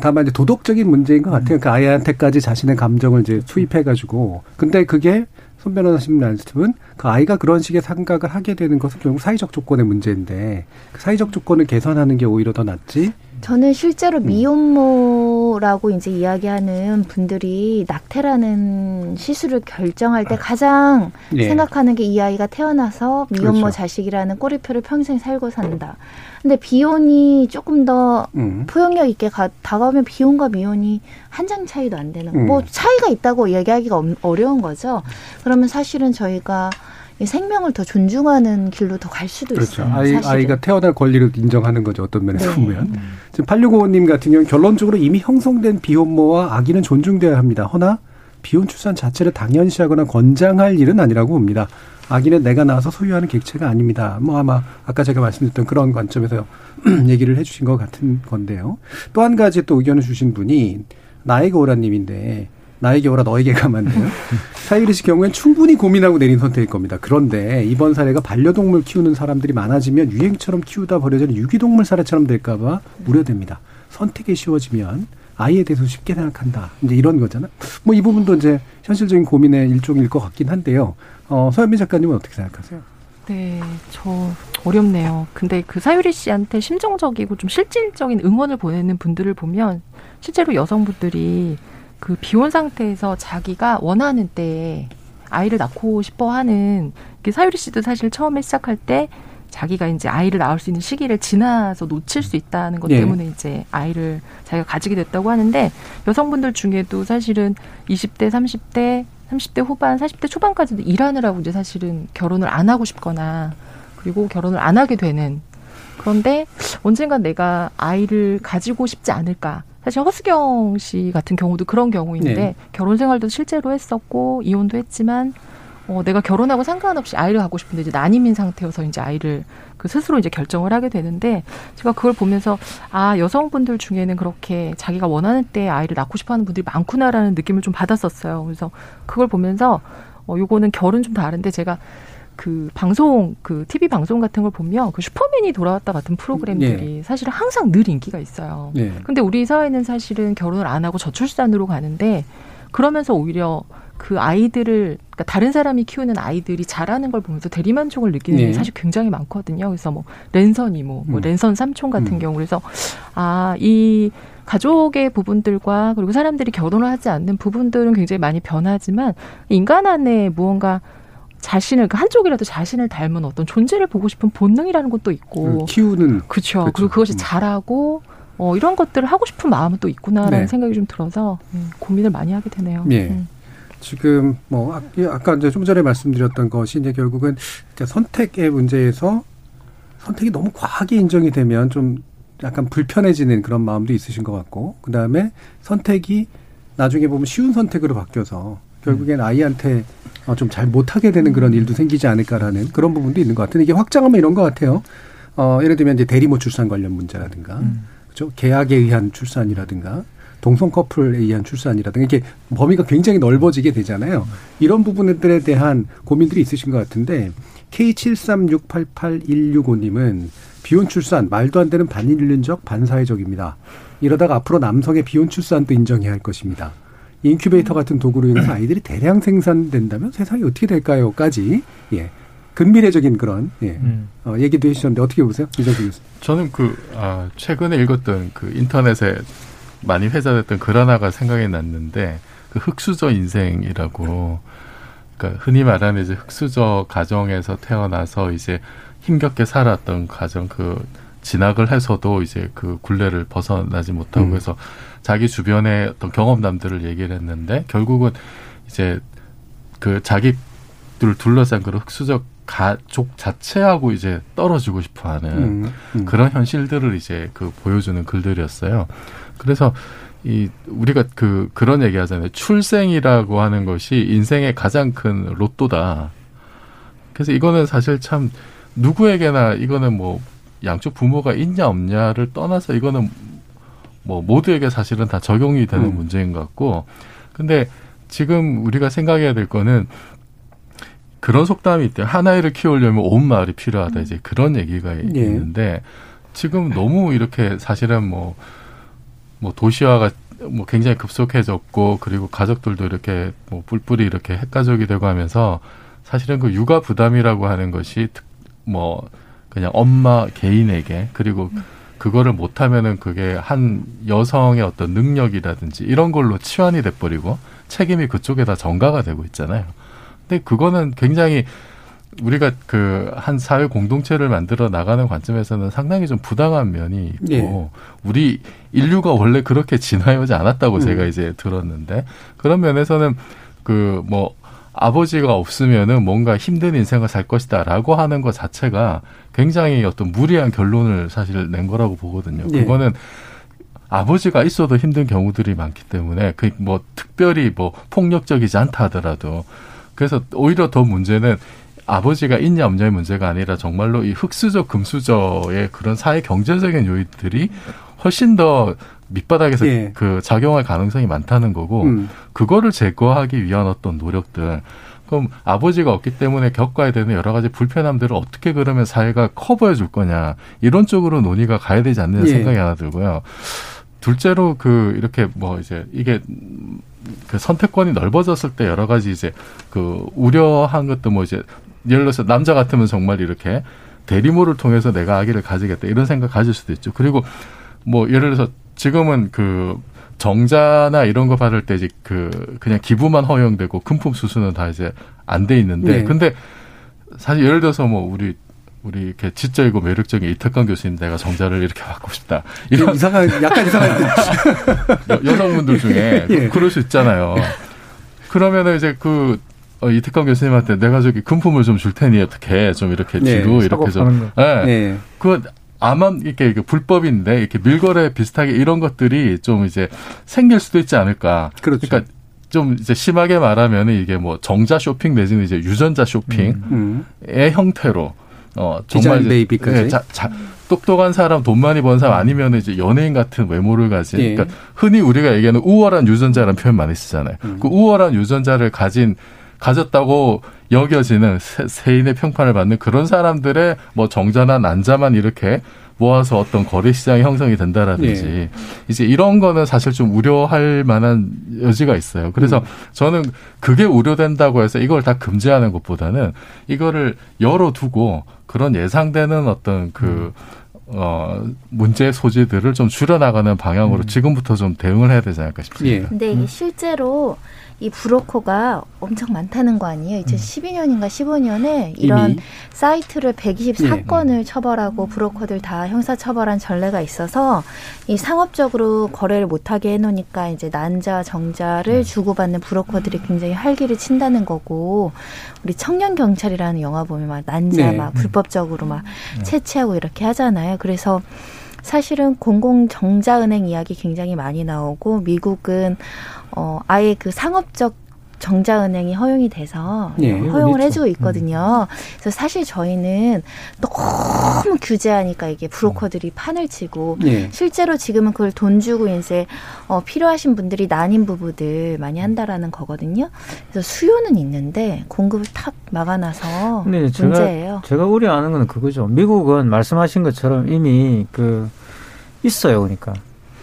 다만 이제 도덕적인 문제인 것 같아요. 그러니까 아이한테까지 자신의 감정을 이제 투입해가지고. 근데 그게 손 변호사님 말씀은 그 아이가 그런 식의 생각을 하게 되는 것은 결국 사회적 조건의 문제인데 그 사회적 조건을 개선하는 게 오히려 더 낫지. 저는 실제로 음. 미혼모라고 이제 이야기하는 분들이 낙태라는 시술을 결정할 때 가장 예. 생각하는 게 이 아이가 태어나서 미혼모 그렇죠. 자식이라는 꼬리표를 평생 살고 산다. 근데 비혼이 조금 더 음. 포용력 있게 가, 다가오면 비혼과 미혼이 한 장 차이도 안 되는 거. 음. 뭐 차이가 있다고 얘기하기가 엄- 어려운 거죠. 그러면 사실은 저희가 이 생명을 더 존중하는 길로 더 갈 수도 그렇죠. 있어요. 아이, 사실은. 아이가 태어날 권리를 인정하는 거죠. 어떤 면에서 네. 보면. 지금 8655님 같은 경우는 결론적으로 이미 형성된 비혼모와 아기는 존중돼야 합니다. 허나 비혼 출산 자체를 당연시하거나 권장할 일은 아니라고 봅니다. 아기는 내가 낳아서 소유하는 객체가 아닙니다. 뭐 아마 아까 제가 말씀드렸던 그런 관점에서 얘기를 해주신 것 같은 건데요. 또 한 가지 또 의견을 주신 분이 나에게 오라님인데 나에게 오라 너에게 가만데요. 사이리 씨 경우엔 충분히 고민하고 내린 선택일 겁니다. 그런데 이번 사례가 반려동물 키우는 사람들이 많아지면 유행처럼 키우다 버려지는 유기동물 사례처럼 될까 봐 우려됩니다. 선택이 쉬워지면 아이에 대해서 쉽게 생각한다. 이제 이런 거잖아. 뭐 이 부분도 이제 현실적인 고민의 일종일 것 같긴 한데요. 어, 서현미 작가님은 어떻게 생각하세요? 네, 저 어렵네요. 근데 그 사유리 씨한테 심정적이고 좀 실질적인 응원을 보내는 분들을 보면 실제로 여성분들이 그 비혼 상태에서 자기가 원하는 때에 아이를 낳고 싶어 하는 그 사유리 씨도 사실 처음에 시작할 때 자기가 이제 아이를 낳을 수 있는 시기를 지나서 놓칠 수 있다는 것 예. 때문에 이제 아이를 자기가 가지게 됐다고 하는데 여성분들 중에도 사실은 20대, 30대, 30대 후반, 40대 초반까지도 일하느라고 이제 사실은 결혼을 안 하고 싶거나 그리고 결혼을 안 하게 되는 그런데 언젠간 내가 아이를 가지고 싶지 않을까. 사실 허수경 씨 같은 경우도 그런 경우인데 네. 결혼 생활도 실제로 했었고 이혼도 했지만 어, 내가 결혼하고 상관없이 아이를 갖고 싶은데 이제 난임인 상태여서 이제 아이를 그 스스로 이제 결정을 하게 되는데 제가 그걸 보면서 아 여성분들 중에는 그렇게 자기가 원하는 때 아이를 낳고 싶어하는 분들이 많구나라는 느낌을 좀 받았었어요. 그래서 그걸 보면서 어 요거는 결은 좀 다른데 제가 그 방송 그 TV 방송 같은 걸 보면 그 슈퍼맨이 돌아왔다 같은 프로그램들이 사실은 항상 늘 인기가 있어요. 네. 근데 우리 사회는 사실은 결혼을 안 하고 저출산으로 가는데 그러면서 오히려 그 아이들을 그러니까 다른 사람이 키우는 아이들이 자라는 걸 보면서 대리만족을 느끼는 게 네. 사실 굉장히 많거든요. 그래서 뭐 랜선 이모, 뭐 음. 랜선 삼촌 같은 음. 경우 그래서 아 이 가족의 부분들과 그리고 사람들이 결혼을 하지 않는 부분들은 굉장히 많이 변하지만 인간 안에 무언가 자신을 그 한쪽이라도 자신을 닮은 어떤 존재를 보고 싶은 본능이라는 것도 있고 그 키우는 그렇죠. 그쵸. 그리고 그것이 음. 자라고 어, 이런 것들을 하고 싶은 마음은 또 있구나라는 네. 생각이 좀 들어서 음, 고민을 많이 하게 되네요. 예. 음. 지금 뭐 아- 예, 아까 이제 좀 전에 말씀드렸던 것이 이제 결국은 선택의 문제에서 선택이 너무 과하게 인정이 되면 좀 약간 불편해지는 그런 마음도 있으신 것 같고 그 다음에 선택이 나중에 보면 쉬운 선택으로 바뀌어서 결국엔 아이한테 어, 좀잘 못하게 되는 그런 일도 생기지 않을까라는 그런 부분도 있는 것 같은데 이게 확장하면 이런 것 같아요. 어, 예를 들면 이제 대리모 출산 관련 문제라든가 그죠 계약에 의한 출산이라든가 동성 커플에 의한 출산이라든가 이렇게 범위가 굉장히 넓어지게 되잖아요. 이런 부분들에 대한 고민들이 있으신 것 같은데 K73688165님은 비혼 출산 말도 안 되는 반인륜적 반사회적입니다. 이러다가 앞으로 남성의 비혼 출산도 인정해야 할 것입니다. 인큐베이터 같은 도구로 인해서 아이들이 대량 생산된다면 세상이 어떻게 될까요?까지 예 근미래적인 그런 예 음. 어, 얘기도 해주셨는데 어떻게 보세요, 이정규 교수? 저는 그, 아, 최근에 읽었던 그 인터넷에 많이 회자됐던 글 하나가 생각이 났는데, 그 흑수저 인생이라고, 그러니까 흔히 말하는 이제 흑수저 가정에서 태어나서 이제 힘겹게 살았던 가정, 그, 진학을 해서도 이제 그 굴레를 벗어나지 못하고 음. 해서 자기 주변의 어떤 경험담들을 얘기를 했는데, 결국은 이제 그 자기들 둘러싼 그런 흑수저 가족 자체하고 이제 떨어지고 싶어 하는 음, 음. 그런 현실들을 이제 그 보여주는 글들이었어요. 그래서 이 우리가 그 그런 얘기 하잖아요. 출생이라고 하는 것이 인생의 가장 큰 로또다. 그래서 이거는 사실 참 누구에게나 이거는 뭐 양쪽 부모가 있냐 없냐를 떠나서 이거는 뭐 모두에게 사실은 다 적용이 되는 음. 문제인 것 같고 근데 지금 우리가 생각해야 될 거는 그런 속담이 있대요. 한 아이를 키우려면 온 마을이 필요하다. 이제 그런 얘기가 예. 있는데 지금 너무 이렇게 사실은 뭐, 뭐 도시화가 뭐 굉장히 급속해졌고 그리고 가족들도 이렇게 뭐 뿔뿔이 이렇게 핵가족이 되고 하면서 사실은 그 육아 부담이라고 하는 것이 특- 뭐 그냥 엄마 개인에게 그리고 그거를 못하면은 그게 한 여성의 어떤 능력이라든지 이런 걸로 치환이 돼버리고 책임이 그쪽에다 전가가 되고 있잖아요. 근데 그거는 굉장히 우리가 그 한 사회 공동체를 만들어 나가는 관점에서는 상당히 좀 부당한 면이 있고 예. 우리 인류가 원래 그렇게 진화해오지 않았다고 음. 제가 이제 들었는데 그런 면에서는 그뭐 아버지가 없으면은 뭔가 힘든 인생을 살 것이다라고 하는 것 자체가 굉장히 어떤 무리한 결론을 사실 낸 거라고 보거든요. 예. 그거는 아버지가 있어도 힘든 경우들이 많기 때문에 그 뭐 특별히 뭐 폭력적이지 않다 하더라도 그래서 오히려 더 문제는 아버지가 있냐 없냐의 문제가 아니라 정말로 이 흑수저 금수저의 그런 사회 경제적인 요인들이 훨씬 더 밑바닥에서 예. 그 작용할 가능성이 많다는 거고 음. 그거를 제거하기 위한 어떤 노력들 그럼 아버지가 없기 때문에 겪어야 되는 여러 가지 불편함들을 어떻게 그러면 사회가 커버해 줄 거냐 이런 쪽으로 논의가 가야 되지 않는 예. 생각이 하나 들고요. 둘째로 그 이렇게 뭐 이제 이게 그 선택권이 넓어졌을 때 여러 가지 이제 그 우려한 것도 뭐 이제 예를 들어서 남자 같으면 정말 이렇게 대리모를 통해서 내가 아기를 가지겠다 이런 생각 가질 수도 있죠. 그리고 뭐 예를 들어서 지금은 그 정자나 이런 거 받을 때 이제 그 그냥 기부만 허용되고 금품 수수는 다 이제 안 돼 있는데 네. 근데 사실 예를 들어서 뭐 우리 우리 이렇게 지적이고 매력적인 이태강 교수님 내가 정자를 이렇게 받고 싶다 이런 이상한 약간 이상한 여, 여성분들 중에 예. 그럴 수 있잖아요. 그러면은 이제 그 어, 이태강 교수님한테 내가 저기 금품을 좀 줄 테니 어떻게 좀 이렇게 네, 뒤로 사고 이렇게 좀. 예. 예. 그 아마 이렇게 이게 불법인데 이렇게 밀거래 비슷하게 이런 것들이 좀 이제 생길 수도 있지 않을까. 그렇죠. 러니까 좀 이제 심하게 말하면은 이게 뭐 정자 쇼핑 내지는 이제 유전자 쇼핑의 음. 형태로 어 디자인 이제 베이비까지. 예, 자, 자, 똑똑한 사람, 돈 많이 번 사람 아니면 이제 연예인 같은 외모를 가진 예. 그러니까 흔히 우리가 얘기하는 우월한 유전자라는 표현 많이 쓰잖아요. 음. 그 우월한 유전자를 가진 가졌다고 여겨지는 세, 세인의 평판을 받는 그런 사람들의 뭐 정자나 난자만 이렇게 모아서 어떤 거래 시장이 형성이 된다라든지 예. 이제 이런 거는 사실 좀 우려할 만한 여지가 있어요. 그래서 음. 저는 그게 우려된다고 해서 이걸 다 금지하는 것보다는 이거를 열어두고 그런 예상되는 어떤 그 어, 문제 소지들을 좀 줄여나가는 방향으로 지금부터 좀 대응을 해야 되지 않을까 싶습니다. 근데 이게 실제로 이 브로커가 엄청 많다는 거 아니에요? 2012년인가 15년에 이런 이미? 사이트를 124건을 처벌하고 브로커들 다 형사 처벌한 전례가 있어서 이 상업적으로 거래를 못하게 해놓으니까 이제 난자 정자를 주고받는 브로커들이 굉장히 활기를 친다는 거고 우리 청년 경찰이라는 영화 보면 막 난자 네. 막 불법적으로 막 채취하고 이렇게 하잖아요. 그래서 사실은 공공 정자은행 이야기 굉장히 많이 나오고 미국은 어 아예 그 상업적 정자은행이 허용이 돼서 예, 허용을 그렇죠. 해주고 있거든요. 그래서 사실 저희는 너무 규제하니까 이게 브로커들이 판을 치고 예. 실제로 지금은 그걸 돈 주고 이제 어, 필요하신 분들이 난임 부부들 많이 한다라는 거거든요. 그래서 수요는 있는데 공급을 탁 막아놔서 근데 제가 문제예요. 제가 우려하는 건 그거죠. 미국은 말씀하신 것처럼 이미 그 있어요, 그러니까.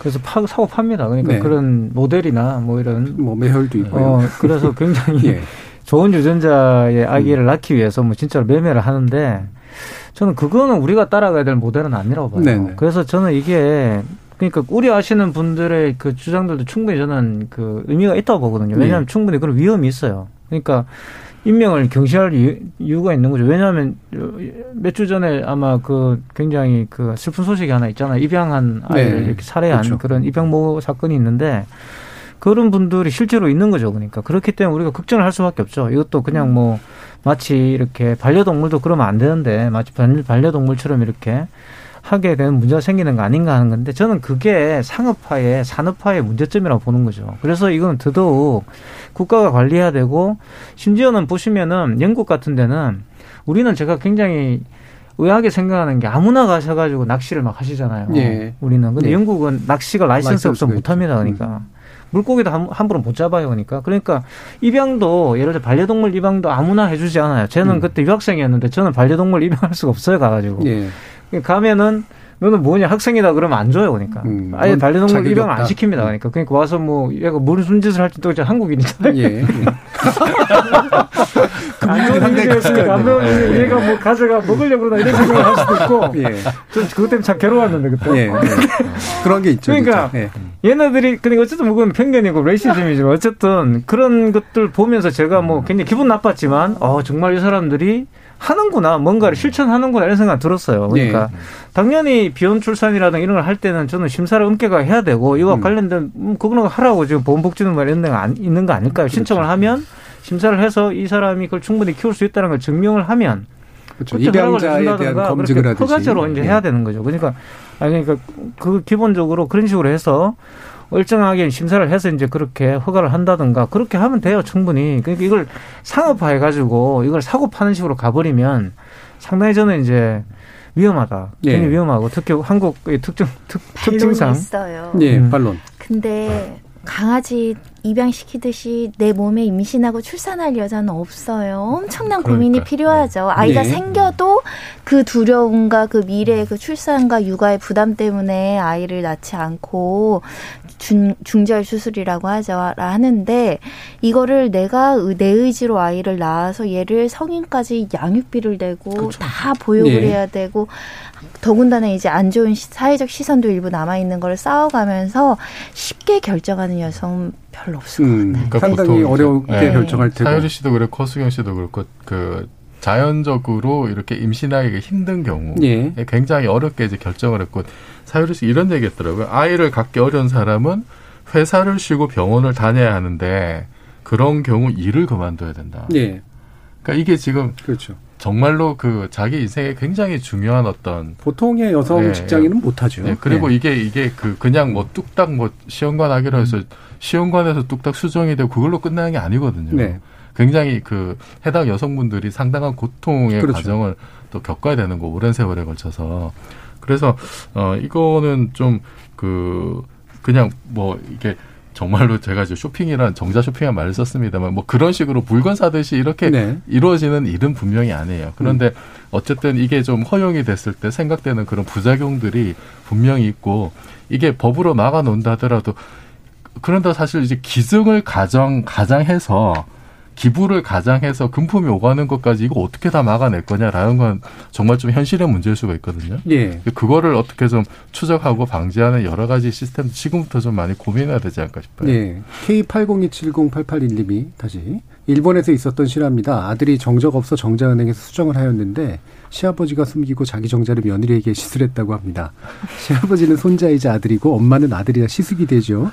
그래서 파, 사고 팝니다. 그러니까 네. 그런 모델이나 뭐 이런 뭐 매혈도 있고요. 어, 그래서 굉장히 예. 좋은 유전자의 아기를 낳기 위해서 뭐 진짜로 매매를 하는데 저는 그거는 우리가 따라가야 될 모델은 아니라고 봐요. 네네. 그래서 저는 이게 그러니까 우려하시는 분들의 그 주장들도 충분히 저는 그 의미가 있다고 보거든요. 왜냐하면 네. 충분히 그런 위험이 있어요. 그러니까 인명을 경시할 이유- 이유가 있는 거죠. 왜냐하면 몇 주 전에 아마 그 굉장히 그 슬픈 소식이 하나 있잖아요. 입양한 아이를 네. 이렇게 살해한 그렇죠. 그런 입양모 사건이 있는데 그런 분들이 실제로 있는 거죠. 그러니까 그렇기 때문에 우리가 걱정을 할 수밖에 없죠. 이것도 그냥 뭐 마치 이렇게 반려동물도 그러면 안 되는데 마치 반- 반려동물처럼 이렇게 하게 되는 문제가 생기는 거 아닌가 하는 건데 저는 그게 상업화의 산업화의 문제점이라고 보는 거죠. 그래서 이건 더더욱 국가가 관리해야 되고 심지어는 보시면은 영국 같은 데는 우리는 제가 굉장히 의아하게 생각하는 게 아무나 가셔가지고 낚시를 막 하시잖아요. 예. 우리는 근데 예. 영국은 낚시가 라이선스 라이선스가 못합니다. 그러니까 물고기도 함- 함부로 못 잡아요. 그러니까 그러니까 입양도 예를 들어 반려동물 입양도 아무나 해주지 않아요. 저는 음. 그때 유학생이었는데 저는 반려동물 입양할 수가 없어요. 가가지고 예. 가면은 너는 뭐냐 학생이다 그러면 안 줘요 그러니까 아예 넌 반려동물 입양 안. 시킵니다 그러니까 그러니까 와서 뭐 얘가 무슨 짓을 할지 또 이제 한국인이잖아요 예. 안 예. 일이 얘가 뭐 가져가 먹으려고 그러나 이런 생각을 할 수도 있고 예. 전 그것 때문에 참 괴로웠는데 그때 예. 예. 그런 게 있죠. 그러니까. 예. 얘네들이 그러니까 어쨌든 그건 편견이고 레이시즘이지만 어쨌든 그런 것들 보면서 제가 뭐 굉장히 기분 나빴지만 어 정말 이 사람들이 하는구나 뭔가를 실천하는구나 이런 생각 들었어요. 그러니까 당연히 비혼 출산이라든 이런 걸 할 때는 저는 심사를 엄격하게 해야 되고 이와 관련된 음, 그거는 하라고 지금 보건복지는 이런 데가 안- 있는 거 아닐까요? 신청을 하면 심사를 해서 이 사람이 그걸 충분히 키울 수 있다는 걸 증명을 하면 그렇죠. 입양자에 대한 검증을 하듯이. 허가제로 이제 예. 해야 되는 거죠. 그러니까 아니 그러니까 그 기본적으로 그런 식으로 해서 얼정하게 심사를 해서 이제 그렇게 허가를 한다든가 그렇게 하면 돼요 충분히. 그러니까 이걸 상업화해 가지고 이걸 사고 파는 식으로 가버리면 상당히 저는 이제 위험하다. 예. 굉장히 위험하고 특히 한국의 특정 특, 반론이 특징상 있어요. 예, 음. 반론. 근데 강아지 입양시키듯이 내 몸에 임신하고 출산할 여자는 없어요. 엄청난 고민이 그러니까요. 필요하죠. 아이가 네. 생겨도 그 두려움과 그 미래의 그 출산과 육아의 부담 때문에 아이를 낳지 않고 중, 중절 수술이라고 하죠. 하는데 이거를 내가 의- 내 의지로 아이를 낳아서 얘를 성인까지 양육비를 내고 다 보육을 예. 해야 되고 더군다나 이제 안 좋은 시- 사회적 시선도 일부 남아 있는 걸 쌓아가면서 쉽게 결정하는 여성 별로 없을 것 같아요. 그러니까 상당히 보통 이제, 어렵게 예, 결정할 테고. 사유리 씨도 그렇고 코수경 씨도 그렇고 그 자연적으로 이렇게 임신하기가 힘든 경우 예. 굉장히 어렵게 이제 결정을 했고 사유리 씨 이런 얘기했더라고요. 아이를 갖기 어려운 사람은 회사를 쉬고 병원을 다녀야 하는데 그런 경우 일을 그만둬야 된다. 예. 그러니까 이게 지금 그렇죠. 정말로 그 자기 인생에 굉장히 중요한 어떤 보통의 여성 예, 직장인은 예. 못하죠. 네, 그리고 예. 이게 이게 그 그냥 뭐 뚝딱 뭐 시험관 하기로 해서 시험관에서 뚝딱 수정이 되고 그걸로 끝나는 게 아니거든요. 네. 굉장히 그 해당 여성분들이 상당한 고통의 그렇죠. 과정을 또 겪어야 되는 거 오랜 세월에 걸쳐서 그래서 어 이거는 좀 그 그냥 뭐 이게 정말로 제가 이제 쇼핑이란 정자 쇼핑한 말을 썼습니다만 뭐 그런 식으로 물건 사듯이 이렇게 네. 이루어지는 일은 분명히 아니에요. 그런데 어쨌든 이게 좀 허용이 됐을 때 생각되는 그런 부작용들이 분명히 있고 이게 법으로 막아 놓는다 하더라도 그런데 사실 이제 기증을 가정 가장해서 기부를 가장해서 금품이 오가는 것까지 이거 어떻게 다 막아낼 거냐라는 건 정말 좀 현실의 문제일 수가 있거든요. 예. 그거를 어떻게 좀 추적하고 방지하는 여러 가지 시스템 지금부터 좀 많이 고민해야 되지 않을까 싶어요. 네. K80270881님이 다시 일본에서 있었던 실화입니다. 아들이 정적 없어 정자은행에서 수정을 하였는데 시아버지가 숨기고 자기 정자를 며느리에게 시술했다고 합니다. 시아버지는 손자이자 아들이고 엄마는 아들이라 시숙이 되죠.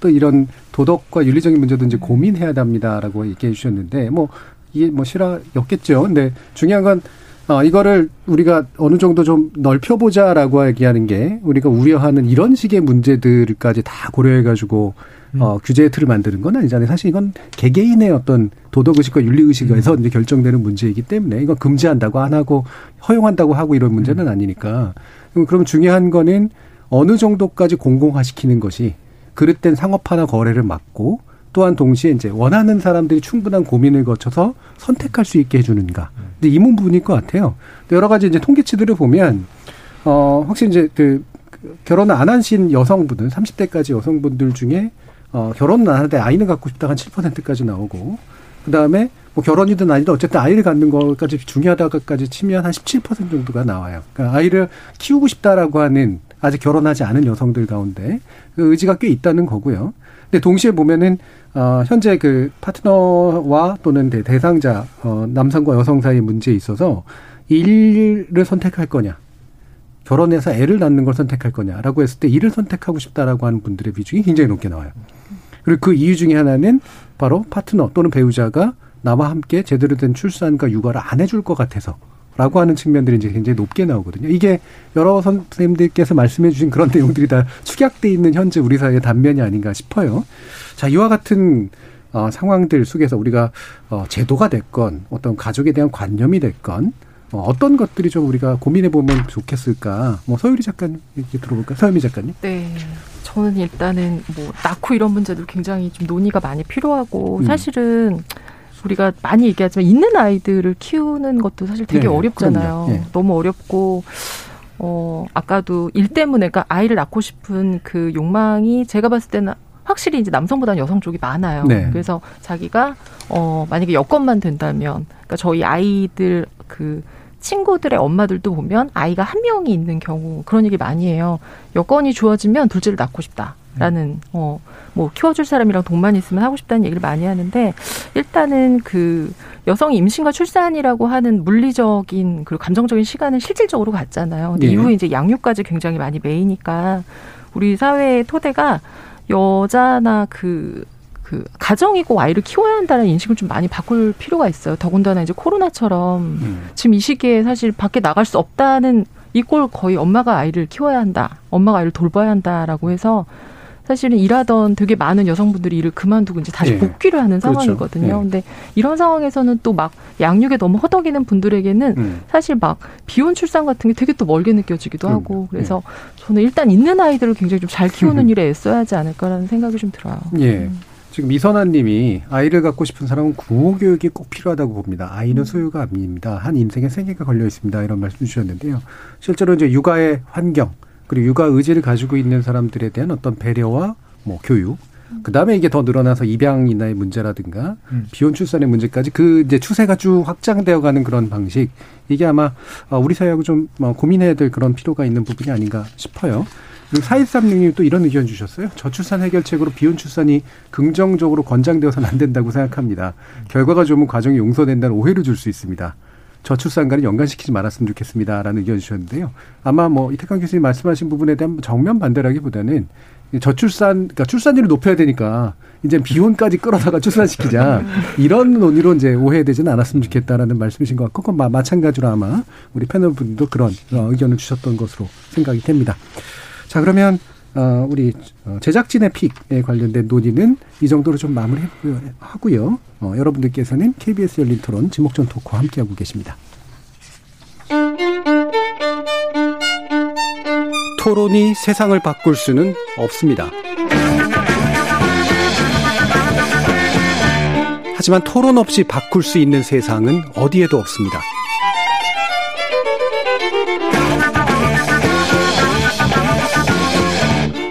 또 이런 도덕과 윤리적인 문제도 이제 고민해야 합니다라고 얘기해 주셨는데 뭐 이게 뭐 실화였겠죠. 근데 중요한 건 어, 이거를 우리가 어느 정도 좀 넓혀보자라고 얘기하는 게 우리가 우려하는 이런 식의 문제들까지 다 고려해가지고 어, 규제의 틀을 만드는 건 아니잖아요. 사실 이건 개개인의 어떤 도덕의식과 윤리의식에서 이제 결정되는 문제이기 때문에 이건 금지한다고 안 하고 허용한다고 하고 이런 문제는 아니니까. 그럼 중요한 거는 어느 정도까지 공공화시키는 것이 그릇된 상업화나 거래를 막고 또한 동시에 이제 원하는 사람들이 충분한 고민을 거쳐서 선택할 수 있게 해주는가. 근데 이 부분일 것 같아요. 여러 가지 이제 통계치들을 보면 어 확실히 이제 그 결혼을 안 하신 여성분들, 30대까지 여성분들 중에 어 결혼은 안 하는데 아이는 갖고 싶다 한 7%까지 나오고 그다음에 뭐 결혼이든 아니든 어쨌든 아이를 갖는 것까지 중요하다까지 치면 한 17% 정도가 나와요. 그러니까 아이를 키우고 싶다라고 하는 아직 결혼하지 않은 여성들 가운데 그 의지가 꽤 있다는 거고요. 근데 동시에 보면은 어 현재 그 파트너와 또는 대- 대상자 어 남성과 여성 사이의 문제에 있어서 일을 선택할 거냐 결혼해서 애를 낳는 걸 선택할 거냐라고 했을 때 일을 선택하고 싶다라고 하는 분들의 비중이 굉장히 높게 나와요. 그리고 그 이유 중에 하나는 바로 파트너 또는 배우자가 나와 함께 제대로 된 출산과 육아를 안 해줄 것 같아서. 라고 하는 측면들이 이제 굉장히 높게 나오거든요. 이게 여러 선생님들께서 말씀해 주신 그런 내용들이 다 축약돼 있는 현재 우리 사회의 단면이 아닌가 싶어요. 자, 이와 같은 어, 상황들 속에서 우리가 어, 제도가 됐건 어떤 가족에 대한 관념이 됐건 어, 어떤 것들이 좀 우리가 고민해 보면 좋겠을까? 뭐 서유리 작가님 얘기 들어볼까? 요 서유미 작가님. 네. 저는 일단은 뭐 낳고 이런 문제들 굉장히 좀 논의가 많이 필요하고 음. 사실은 우리가 많이 얘기하지만 있는 아이들을 키우는 것도 사실 되게 네, 어렵잖아요. 그럼요. 네. 너무 어렵고 어 아까도 일 때문에 그러니까 아이를 낳고 싶은 그 욕망이 제가 봤을 때는 확실히 이제 남성보다는 여성 쪽이 많아요. 네. 그래서 자기가 어 만약에 여건만 된다면 그러니까 저희 아이들 그 친구들의 엄마들도 보면 아이가 한 명이 있는 경우 그런 얘기 많이 해요. 여건이 좋아지면 둘째를 낳고 싶다 라는 어 뭐 키워줄 사람이랑 돈만 있으면 하고 싶다는 얘기를 많이 하는데 일단은 그 여성이 임신과 출산이라고 하는 물리적인 그리고 감정적인 시간은 실질적으로 갔잖아요. 근데 네. 이후에 이제 양육까지 굉장히 많이 메이니까 우리 사회의 토대가 여자나 그, 그, 가정이고 아이를 키워야 한다는 인식을 좀 많이 바꿀 필요가 있어요. 더군다나 이제 코로나처럼 음. 지금 이 시기에 사실 밖에 나갈 수 없다는 이꼴 거의 엄마가 아이를 키워야 한다. 엄마가 아이를 돌봐야 한다라고 해서 사실은 일하던 되게 많은 여성분들이 일을 그만두고 이제 다시 예. 복귀를 하는 그렇죠. 상황이거든요. 예. 근데 이런 상황에서는 또 막 양육에 너무 허덕이는 분들에게는 음. 사실 막 비혼 출산 같은 게 되게 또 멀게 느껴지기도 그럼요. 하고 그래서 저는 일단 있는 아이들을 굉장히 좀 잘 키우는 일에 애써야 하지 않을까라는 생각이 좀 들어요. 예. 지금 이선아 님이 아이를 갖고 싶은 사람은 구호 교육이 꼭 필요하다고 봅니다. 아이는 소유가 아닙니다. 한 인생의 세계가 걸려 있습니다. 이런 말씀 주셨는데요. 실제로 이제 육아의 환경, 그리고 육아 의지를 가지고 있는 사람들에 대한 어떤 배려와 뭐 교육, 그 다음에 이게 더 늘어나서 입양이나의 문제라든가 음. 비혼 출산의 문제까지 그 이제 추세가 쭉 확장되어 가는 그런 방식, 이게 아마 어, 우리 사회하고 좀 어, 고민해야 될 그런 필요가 있는 부분이 아닌가 싶어요. 그리고 4136님 또 이런 의견 주셨어요. 저출산 해결책으로 비혼 출산이 긍정적으로 권장되어서는 안 된다고 생각합니다. 결과가 좋으면 과정이 용서된다는 오해를 줄 수 있습니다. 저출산과는 연관시키지 말았으면 좋겠습니다라는 의견 주셨는데요. 아마 뭐 이태강 교수님 말씀하신 부분에 대한 정면 반대라기보다는 저출산, 그러니까 출산율을 높여야 되니까 이제 비혼까지 끌어다가 출산시키자 이런 논의로 이제 오해되지는 않았으면 좋겠다라는 말씀이신 것 같고 그건 마- 마찬가지로 아마 우리 패널 분도 그런 어, 의견을 주셨던 것으로 생각이 됩니다. 자 그러면 어, 우리 어, 제작진의 픽에 관련된 논의는 이 정도로 좀 마무리하고요. 어, 여러분들께서는 KBS 열린 토론 지목전 토크와 함께하고 계십니다. 토론이 세상을 바꿀 수는 없습니다. 하지만 토론 없이 바꿀 수 있는 세상은 어디에도 없습니다.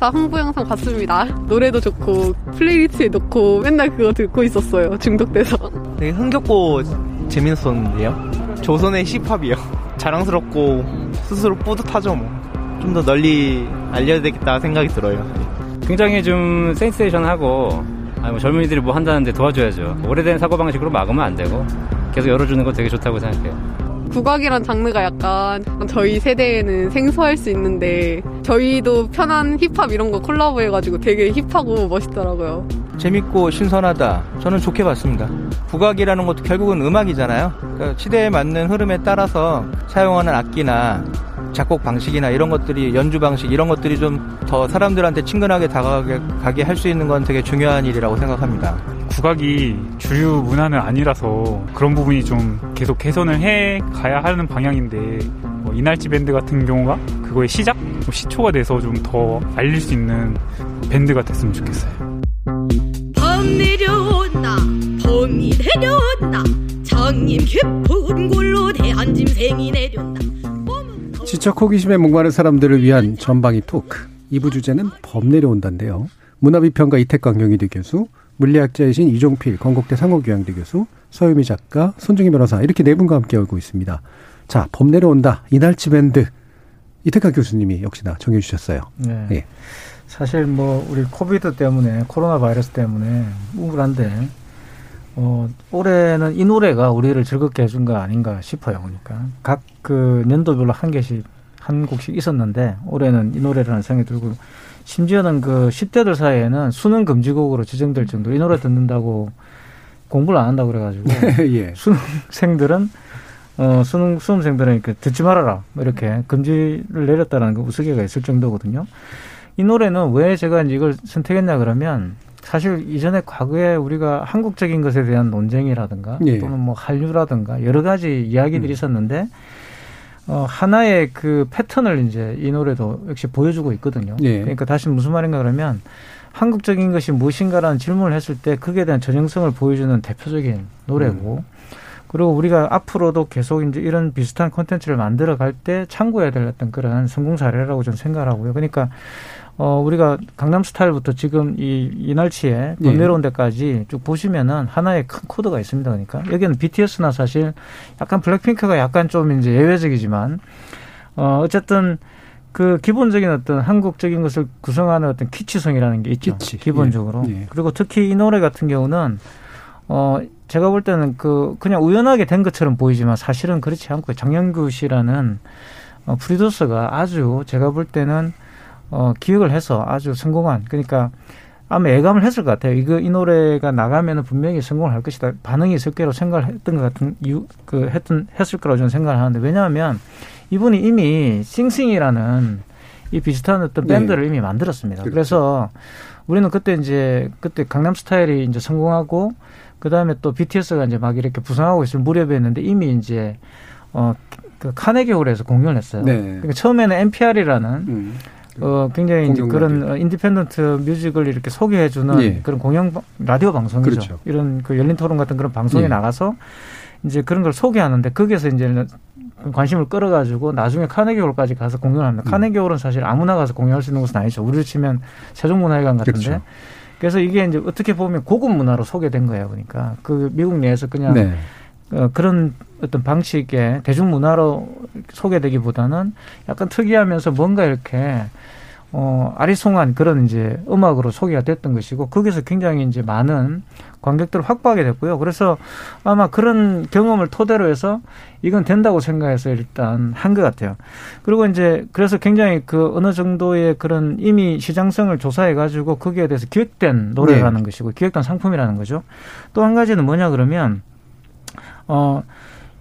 한국관광공사 홍보 영상 봤습니다. 노래도 좋고 플레이리스트에 넣고 맨날 그거 듣고 있었어요. 중독돼서. 되게 흥겹고 재밌었는데요. 조선의 힙합이요. 자랑스럽고 스스로 뿌듯하죠 뭐. 좀 더 널리 알려야 되겠다 생각이 들어요. 굉장히 좀 센세이션하고 아니 뭐 젊은이들이 뭐 한다는데 도와줘야죠. 오래된 사고방식으로 막으면 안 되고 계속 열어주는 거 되게 좋다고 생각해요. 국악이란 장르가 약간 저희 세대에는 생소할 수 있는데 저희도 편한 힙합 이런 거 콜라보해가지고 되게 힙하고 멋있더라고요. 재밌고 신선하다. 저는 좋게 봤습니다. 국악이라는 것도 결국은 음악이잖아요. 그러니까 시대에 맞는 흐름에 따라서 사용하는 악기나 작곡 방식이나 이런 것들이 연주 방식 이런 것들이 좀 더 사람들한테 친근하게 다가가게 할 수 있는 건 되게 중요한 일이라고 생각합니다. 국악이 주류 문화는 아니라서 그런 부분이 좀 계속 개선을 해 가야 하는 방향인데 뭐 이날치 밴드 같은 경우가 그거의 시작 시초가 돼서 좀 더 알릴 수 있는 밴드가 됐으면 좋겠어요. 밤 내려온다 봄이 내려온다 장림 깊은 골로 대한 짐승이 내려온다 지적 호기심에 목마른 사람들을 위한 전방위 토크. 2부 주제는 범 내려온다인데요. 문화비평가 이택광 경희대 교수, 물리학자이신 이종필 건국대 상허교양대 교수, 서유미 작가, 손중희 변호사 이렇게 네 분과 함께 하고 있습니다. 자, 범 내려온다. 이날치 밴드. 이택광 교수님이 역시나 정해 주셨어요. 네. 예. 사실 뭐 우리 COVID 때문에 코로나 바이러스 때문에 우울한데 어 올해는 이 노래가 우리를 즐겁게 해준 거 아닌가 싶어요. 그러니까 각그 년도별로 한 개씩 한 곡씩 있었는데 올해는 이 노래라는 생각이 들고 심지어는 그 10대들 사이에는 수능 금지곡으로 지정될 정도로 이 노래 듣는다고 공부를 안 한다고 그래가지고 예. 수능생들은 어 수능 수험생들은 이렇게 듣지 말아라 뭐 이렇게 금지를 내렸다는 그 우스개가 있을 정도거든요. 이 노래는 왜 제가 이제 이걸 선택했냐 그러면 사실 이전에 과거에 우리가 한국적인 것에 대한 논쟁이라든가 예. 또는 뭐 한류라든가 여러 가지 이야기들이 있었는데 어 하나의 그 패턴을 이제 이 노래도 역시 보여주고 있거든요. 예. 그러니까 다시 무슨 말인가 그러면 한국적인 것이 무엇인가라는 질문을 했을 때 그에 대한 전형성을 보여주는 대표적인 노래고 그리고 우리가 앞으로도 계속 이제 이런 비슷한 콘텐츠를 만들어 갈 때 참고해야 될 어떤 그런 성공 사례라고 저는 생각을 하고요. 그러니까 어 우리가 강남 스타일부터 지금 이 이날치에 예. 내려온 데까지 쭉 보시면은 하나의 큰 코드가 있습니다. 그러니까 여기는 BTS나 사실 약간 블랙핑크가 약간 좀 이제 예외적이지만 어 어쨌든 그 기본적인 어떤 한국적인 것을 구성하는 어떤 키치성이라는 게 있죠. 키치. 기본적으로. 예. 예. 그리고 특히 이 노래 같은 경우는 어 제가 볼 때는 그 그냥 우연하게 된 것처럼 보이지만 사실은 그렇지 않고 장영규 씨라는 어 프로듀서가 아주 제가 볼 때는 어 기획을 해서 아주 성공한 그러니까 아마 예감을 했을 것 같아요. 이거 이 노래가 나가면은 분명히 성공을 할 것이다. 반응이 있을 거라고 생각을 했던 것 같은 이유 그 했던 했을 거라고 저는 생각을 하는데 왜냐하면 이분이 이미 씽씽이라는 이 비슷한 어떤 네. 밴드를 이미 만들었습니다. 그렇죠. 그래서 우리는 그때 이제 그때 강남 스타일이 이제 성공하고 그 다음에 또 BTS가 이제 막 이렇게 부상하고 있을 무렵이었는데 이미 이제 어그 카네기홀에서 공연을 했어요. 네. 그러니까 처음에는 NPR이라는 음. 어 굉장히 이제 그런 라디오. 어, independent music을 이렇게 소개해주는 예. 그런 공영 방- 라디오 방송이죠. 그렇죠. 이런 그 열린 토론 같은 그런 방송에 예. 나가서 이제 그런 걸 소개하는데 거기에서 이제 관심을 끌어가지고 나중에 카네기홀까지 가서 공연을 합니다. 음. 카네기홀은 사실 아무나 가서 공연할 수 있는 곳은 아니죠. 우리로 치면 세종문화회관 같은데. 그렇죠. 그래서 이게 이제 어떻게 보면 고급 문화로 소개된 거예요. 그러니까 그 미국 내에서 그냥 네. 어, 그런 어떤 방식의 대중문화로 소개되기보다는 약간 특이하면서 뭔가 이렇게 어, 아리송한 그런 이제 음악으로 소개가 됐던 것이고 거기서 굉장히 이제 많은 관객들을 확보하게 됐고요. 그래서 아마 그런 경험을 토대로 해서 이건 된다고 생각해서 일단 한 것 같아요. 그리고 이제 그래서 굉장히 그 어느 정도의 그런 이미 시장성을 조사해 가지고 거기에 대해서 기획된 노래라는 네. 것이고 기획된 상품이라는 거죠. 또 한 가지는 뭐냐 그러면 어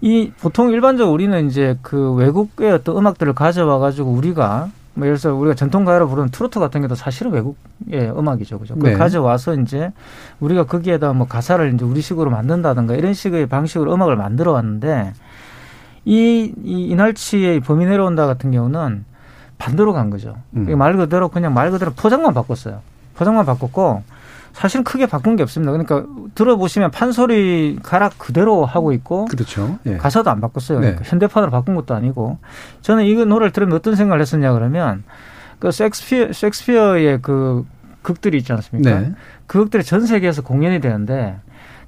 이 보통 일반적으로 우리는 이제 그 외국의 어떤 음악들을 가져와 가지고 우리가 뭐 예를 들어서 우리가 전통 가요로 부르는 트로트 같은 게도 사실은 외국의 음악이죠. 그죠? 네. 가져와서 이제 우리가 거기에다 뭐 가사를 이제 우리식으로 만든다든가 이런 식의 방식으로 음악을 만들어 왔는데 이, 이 이날치의 범이 내려온다 같은 경우는 반대로 간 거죠. 음. 말 그대로 그냥 말 그대로 포장만 바꿨어요. 포장만 바꿨고 사실은 크게 바꾼 게 없습니다. 그러니까 들어보시면 판소리 가락 그대로 하고 있고 그렇죠. 예. 가사도 안 바꿨어요. 네. 그러니까 현대판으로 바꾼 것도 아니고 저는 이 노래를 들으면 어떤 생각을 했었냐 그러면 그 섹스피어 섹스피어의 그 극들이 있지 않습니까? 네. 그 극들이 전 세계에서 공연이 되는데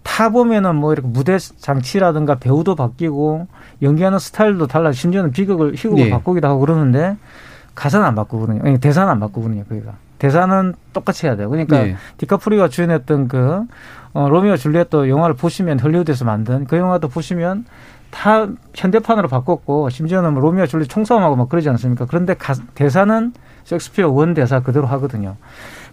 타 보면은 뭐 이렇게 무대 장치라든가 배우도 바뀌고 연기하는 스타일도 달라 심지어는 비극을 희극을 예. 바꾸기도 하고 그러는데 가사는 안 바꾸거든요. 아니, 대사는 안 바꾸거든요. 그기가 대사는 똑같이 해야 돼요. 그러니까 예. 디카프리가 주연했던 그 어, 로미오 줄리엣도 영화를 보시면 헐리우드에서 만든 그 영화도 보시면 다 현대판으로 바꿨고 심지어는 뭐 로미오 줄리엣 총싸움하고 막 그러지 않습니까? 그런데 가, 대사는 섹스피어 원 대사 그대로 하거든요.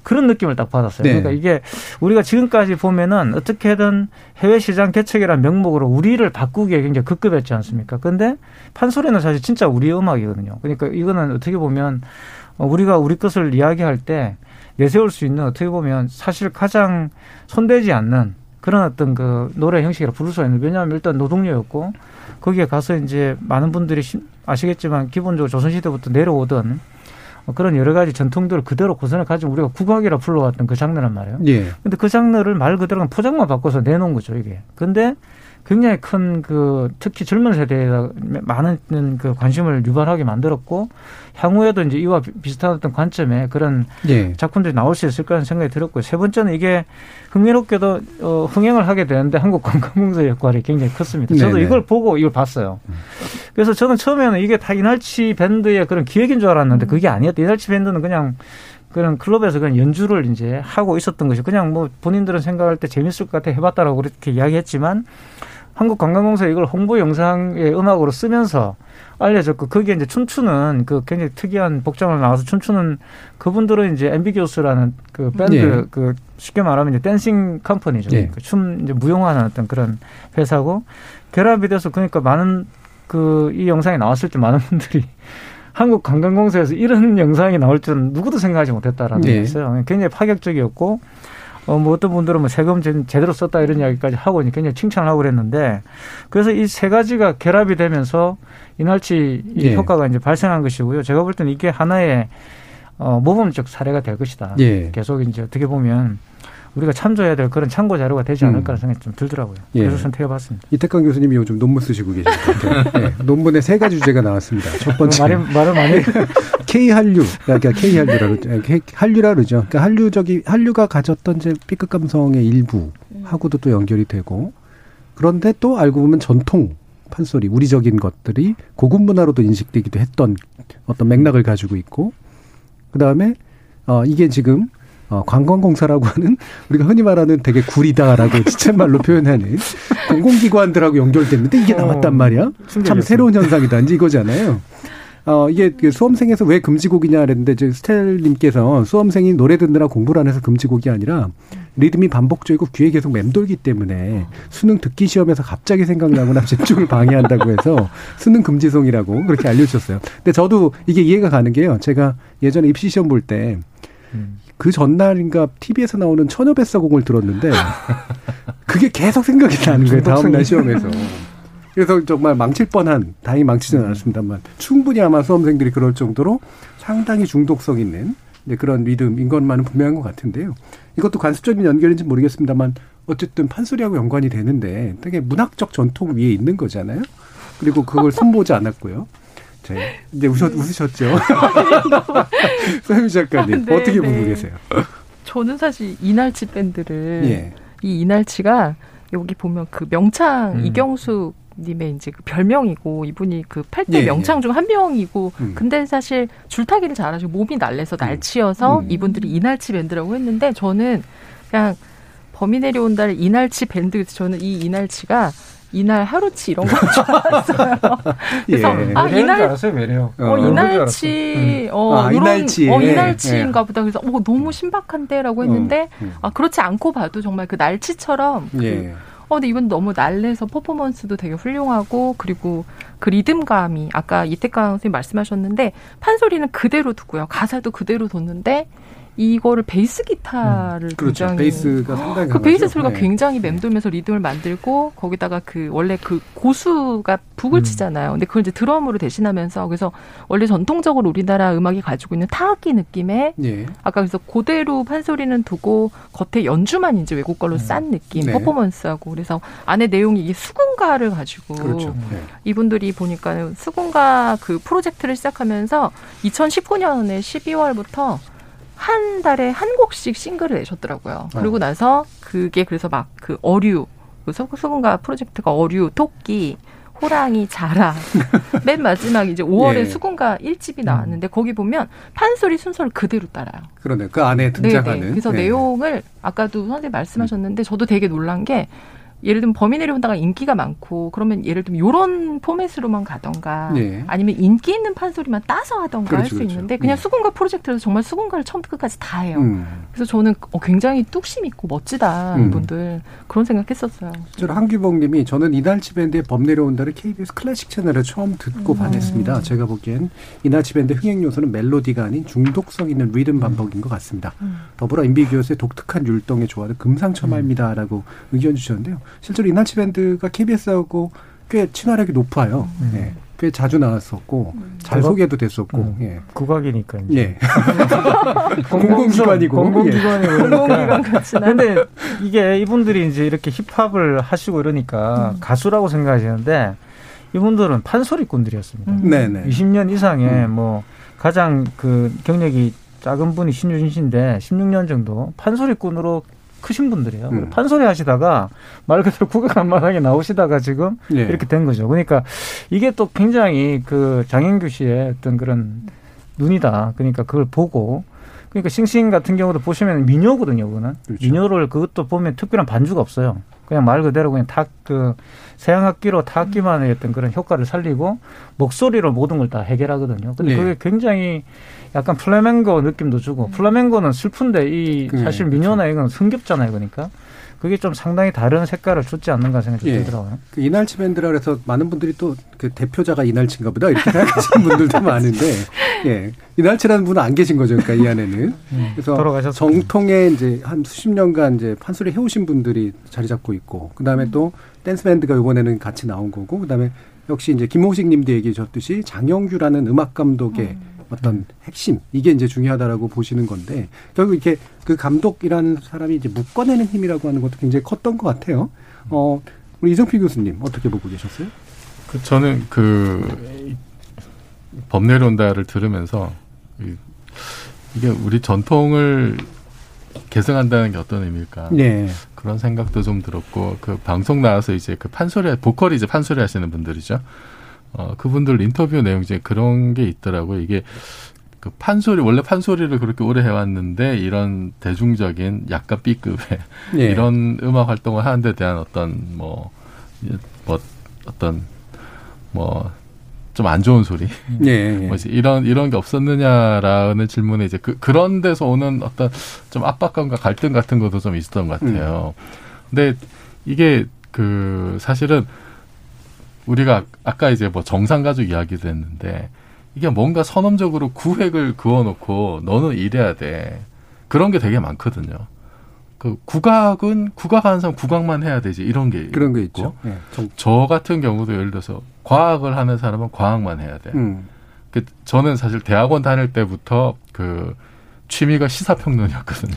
그런 느낌을 딱 받았어요. 네. 그러니까 이게 우리가 지금까지 보면은 어떻게든 해외 시장 개척이라는 명목으로 우리를 바꾸기에 굉장히 급급했지 않습니까? 근데 판소리는 사실 진짜 우리 음악이거든요. 그러니까 이거는 어떻게 보면 어, 우리가 우리 것을 이야기할 때 내세울 수 있는 어떻게 보면 사실 가장 손대지 않는 그런 어떤 그 노래 형식이라 부를 수가 있는 왜냐하면 일단 노동요였고 거기에 가서 이제 많은 분들이 시- 아시겠지만 기본적으로 조선시대부터 내려오던 어, 그런 여러 가지 전통들을 그대로 고선을 가지고 우리가 국악이라 불러왔던 그 장르란 말이에요. 예. 근데 그 장르를 말 그대로 포장만 바꿔서 내놓은 거죠, 이게. 근데 굉장히 큰 그 특히 젊은 세대에 많은 그 관심을 유발하게 만들었고 향후에도 이제 이와 비- 비슷한 어떤 관점에 그런 예. 작품들이 나올 수 있을 거라는 생각이 들었고요. 세 번째는 이게 흥미롭게도 어, 흥행을 하게 되는데 한국 관광공사 역할이 굉장히 컸습니다. 저도 네네. 이걸 보고 이걸 봤어요. 그래서 저는 처음에는 이게 다 이날치 밴드의 그런 기획인 줄 알았는데 그게 아니었다. 이날치 밴드는 그냥 그런 클럽에서 그냥 연주를 이제 하고 있었던 것이 그냥 뭐 본인들은 생각할 때 재밌을 것 같아 해봤다라고 그렇게 이야기했지만 한국관광공사 이걸 홍보 영상의 음악으로 쓰면서 알려졌고 거기에 이제 춤추는 그 굉장히 특이한 복장을 나와서 춤추는 그분들은 이제 엠비기우스라는 그 밴드 예. 그 쉽게 말하면 이제 댄싱 컴퍼니죠. 예. 그춤 이제 무용하는 어떤 그런 회사고 결합이 돼서 그러니까 많은 그 이 영상이 나왔을 때 많은 분들이 한국 관광공사에서 이런 영상이 나올 줄은 누구도 생각하지 못했다라는 네. 게 있어요. 굉장히 파격적이었고 어, 뭐 어떤 분들은 뭐 세금 제- 제대로 썼다 이런 이야기까지 하고 굉장히 칭찬을 하고 그랬는데 그래서 이 세 가지가 결합이 되면서 이날치 이 예. 효과가 이제 발생한 것이고요. 제가 볼 때는 이게 하나의 어, 모범적 사례가 될 것이다. 예. 계속 이제 어떻게 보면 우리가 참조해야 될 그런 참고 자료가 되지 않을까라는 생각이 좀 들더라고요. 예. 그래서 선택해봤습니다. 이태강 교수님이 요즘 논문 쓰시고 계신 것 같아요. 예, 논문에 세 가지 주제가 나왔습니다. 첫 번째. 말을- 말을 많이 K 한류, 그러니까 K 한류라 그러죠. K 한류라 그러죠. 그러니까 한류적이 한류가 가졌던 이제 B급 감성의 일부하고도 또 연결이 되고 그런데 또 알고 보면 전통 판소리, 우리적인 것들이 고급 문화로도 인식되기도 했던 어떤 맥락을 가지고 있고 그 다음에 어 이게 지금 어, 관광공사라고 하는 우리가 흔히 말하는 되게 구리다라고 지체말로 표현하는 공공기관들하고 연결됐는데 이게 나왔단 말이야. 참 충격이었어요. 새로운 현상이다. 이제 이거잖아요. 어, 이게 그 수험생에서 왜 금지곡이냐 그랬는데, 이제 스텔님께서 수험생이 노래 듣느라 공부를 안 해서 금지곡이 아니라 리듬이 반복적이고 귀에 계속 맴돌기 때문에 수능 듣기 시험에서 갑자기 생각나거나 집중을 방해한다고 해서 수능 금지송이라고 그렇게 알려주셨어요. 근데 저도 이게 이해가 가는 게요. 제가 예전에 입시 시험 볼때 그 전날인가 TV에서 나오는 처녀뱃사공을 들었는데 그게 계속 생각이 나는 거예요. 다음날 시험에서. 그래서 정말 망칠 뻔한, 다행히 망치지는 않았습니다만, 충분히 아마 수험생들이 그럴 정도로 상당히 중독성 있는 그런 리듬인 것만은 분명한 것 같은데요. 이것도 관습적인 연결인지 모르겠습니다만, 어쨌든 판소리하고 연관이 되는데 되게 문학적 전통 위에 있는 거잖아요. 그리고 그걸 손보지 않았고요. 자, 이제 웃으, 웃으셨죠? 서현 작가님, 네, 어떻게 네. 보고 계세요? 저는 사실 이날치 밴드를 예. 이 이날치가 여기 보면 그 명창 음. 이경숙 님의 이제 그 별명이고 이분이 그 팔 예, 대 명창 중 한 명이고 음. 근데 사실 줄타기를 잘하시고 몸이 날래서 날치여서 음. 이분들이 이날치 밴드라고 했는데 저는 그냥 범이 내려온다를 이날치 밴드 저는 이 이날치가 이날 하루치 이런 거 줄 알았어요. 그래서 예. 아 외래인 줄 이날 알았어요, 외래요. 어, 어, 이날치, 어, 아, 이런, 이날치. 어, 예. 이날치인가 보다. 그래서, 어, 너무 신박한데? 라고 했는데, 음. 아, 그렇지 않고 봐도 정말 그 날치처럼, 그 예. 어, 근데 이분 너무 날래서 퍼포먼스도 되게 훌륭하고 그리고 그 리듬감이 아까 이태강 선생님 말씀하셨는데 판소리는 그대로 두고요. 가사도 그대로 뒀는데 이거를 베이스 기타를 그렇죠. 굉장히 베이스가 상당히 그 베이스. 소리가 네. 굉장히 맴돌면서 리듬을 만들고 거기다가 그 원래 그 고수가 북을 치잖아요. 근데 그걸 이제 드럼으로 대신하면서 그래서 원래 전통적으로 우리나라 음악이 가지고 있는 타악기 느낌의 예. 아까 그래서 그대로 판소리는 두고 겉에 연주만 이제 외국 걸로 싼 느낌 네. 퍼포먼스하고 그래서 안에 내용이 이게 수군가를 가지고 그렇죠. 네. 이분들이 보니까 수군가 그 프로젝트를 시작하면서 2019년에 12월부터 한 달에 한 곡씩 싱글을 내셨더라고요. 그러고 어. 나서 그게 그래서 막 그 어류 그 수- 수군가 프로젝트가 어류, 토끼, 호랑이, 자라 맨 마지막 이제 5월에 예. 수군가 1집이 나왔는데 거기 보면 판소리 순서를 그대로 따라요. 그러네. 그 안에 등장하는. 네네. 그래서 네. 내용을 아까도 선생님 말씀하셨는데 저도 되게 놀란 게 예를 들면 범인 내려온다가 인기가 많고 그러면 예를 들면 요런 포맷으로만 가던가 네. 아니면 인기 있는 판소리만 따서 하던가 할 그렇죠, 수 그렇죠. 있는데 그냥 네. 수군가 프로젝트에서 정말 수군가를 처음부터 끝까지 다 해요. 음. 그래서 저는 어, 굉장히 뚝심 있고 멋지다 음. 이분들 그런 생각했었어요. 저 한규봉님이 저는 이날치 밴드의 범 내려온다를 KBS 클래식 채널에 처음 듣고 음. 반했습니다. 제가 보기엔 이날치 밴드 흥행 요소는 멜로디가 아닌 중독성 있는 리듬 반복인 것 같습니다. 음. 더불어 인비기어스의 독특한 율동에 좋아하는 금상첨화입니다라고 의견 주셨는데요. 실제로 이날치 밴드가 KBS하고 꽤 친화력이 높아요. 예. 꽤 자주 나왔었고 잘 국악- 소개도 됐었고 음, 예. 국악이니까. 이제. 예. 공공기관이고 공공기관이고 예. 그러니까. 근데 이게 이분들이 이제 이렇게 힙합을 하시고 이러니까 음. 가수라고 생각하시는데 이분들은 판소리꾼들이었습니다. 음. 네네. 20년 이상의 음. 뭐 가장 그 경력이 작은 분이 신유진 씨인데 16년 정도 판소리꾼으로 크신 분들이에요. 음. 판소리 하시다가 말 그대로 국악 한마당에 나오시다가 지금 예. 이렇게 된 거죠. 그러니까 이게 또 굉장히 그 장영규 씨의 어떤 그런 눈이다. 그러니까 그걸 보고 그러니까 싱싱 같은 경우도 보시면 민요거든요, 그거는. 그렇죠. 민요를 그것도 보면 특별한 반주가 없어요. 그냥 말 그대로 그냥 타그 서양악기로 타악기만의 어떤 그런 효과를 살리고 목소리로 모든 걸 다 해결하거든요. 근데 네. 그게 굉장히 약간 플라멩고 느낌도 주고 플라멩고는 슬픈데 이 네, 사실 민요나 이건 흥겹잖아요, 그러니까. 그게 좀 상당히 다른 색깔을 줬지 않는가 생각이 예. 들더라고요. 그 이날치 밴드라 그래서 많은 분들이 또 그 대표자가 이날치인가 보다 이렇게 생각하시는 분들도 많은데 예 이날치라는 분은 안 계신 거죠 그러니까 이 안에는 그래서 돌아가셨군요. 정통의 이제 한 수십 년간 이제 판소리 해 오신 분들이 자리 잡고 있고 그 다음에 또 댄스 밴드가 이번에는 같이 나온 거고 그 다음에 역시 이제 김홍식 님도 얘기해 주셨듯이 장영규라는 음악 감독의 어떤 핵심 이게 이제 중요하다라고 보시는 건데 결국 이렇게 그 감독이라는 사람이 이제 묶어내는 힘이라고 하는 것도 굉장히 컸던 것 같아요. 어 우리 이정필 교수님 어떻게 보고 계셨어요? 그 저는 그 범내려온다를 들으면서 이- 이게 우리 전통을 계승한다는 게 어떤 의미일까? 네. 그런 생각도 좀 들었고 그 방송 나와서 이제 그 판소리 보컬이 이제 판소리 하시는 분들이죠. 어 그분들 인터뷰 내용 중에 그런 게 있더라고요. 이게 그 판소리 원래 판소리를 그렇게 오래 해왔는데 이런 대중적인 약간 B급의 예. 이런 음악 활동을 하는 데 대한 어떤 뭐, 뭐 어떤 뭐 좀 안 좋은 소리 예, 예. 뭐지 이런 이런 게 없었느냐라는 질문에 이제 그 그런 데서 오는 어떤 좀 압박감과 갈등 같은 것도 좀 있었던 것 같아요. 근데 이게 그 사실은 우리가 아까 이제 뭐 정상 가족 이야기도 했는데 이게 뭔가 선언적으로 구획을 그어놓고 너는 이래야 돼 그런 게 되게 많거든요. 그 국악은 국악 하는 사람 국악만 해야 되지 이런 게 그런 게 있고 있죠. 예. 정- 저 같은 경우도 예를 들어서 과학을 하는 사람은 과학만 해야 돼. 음. 그 저는 사실 대학원 다닐 때부터 그 취미가 시사평론이었거든요.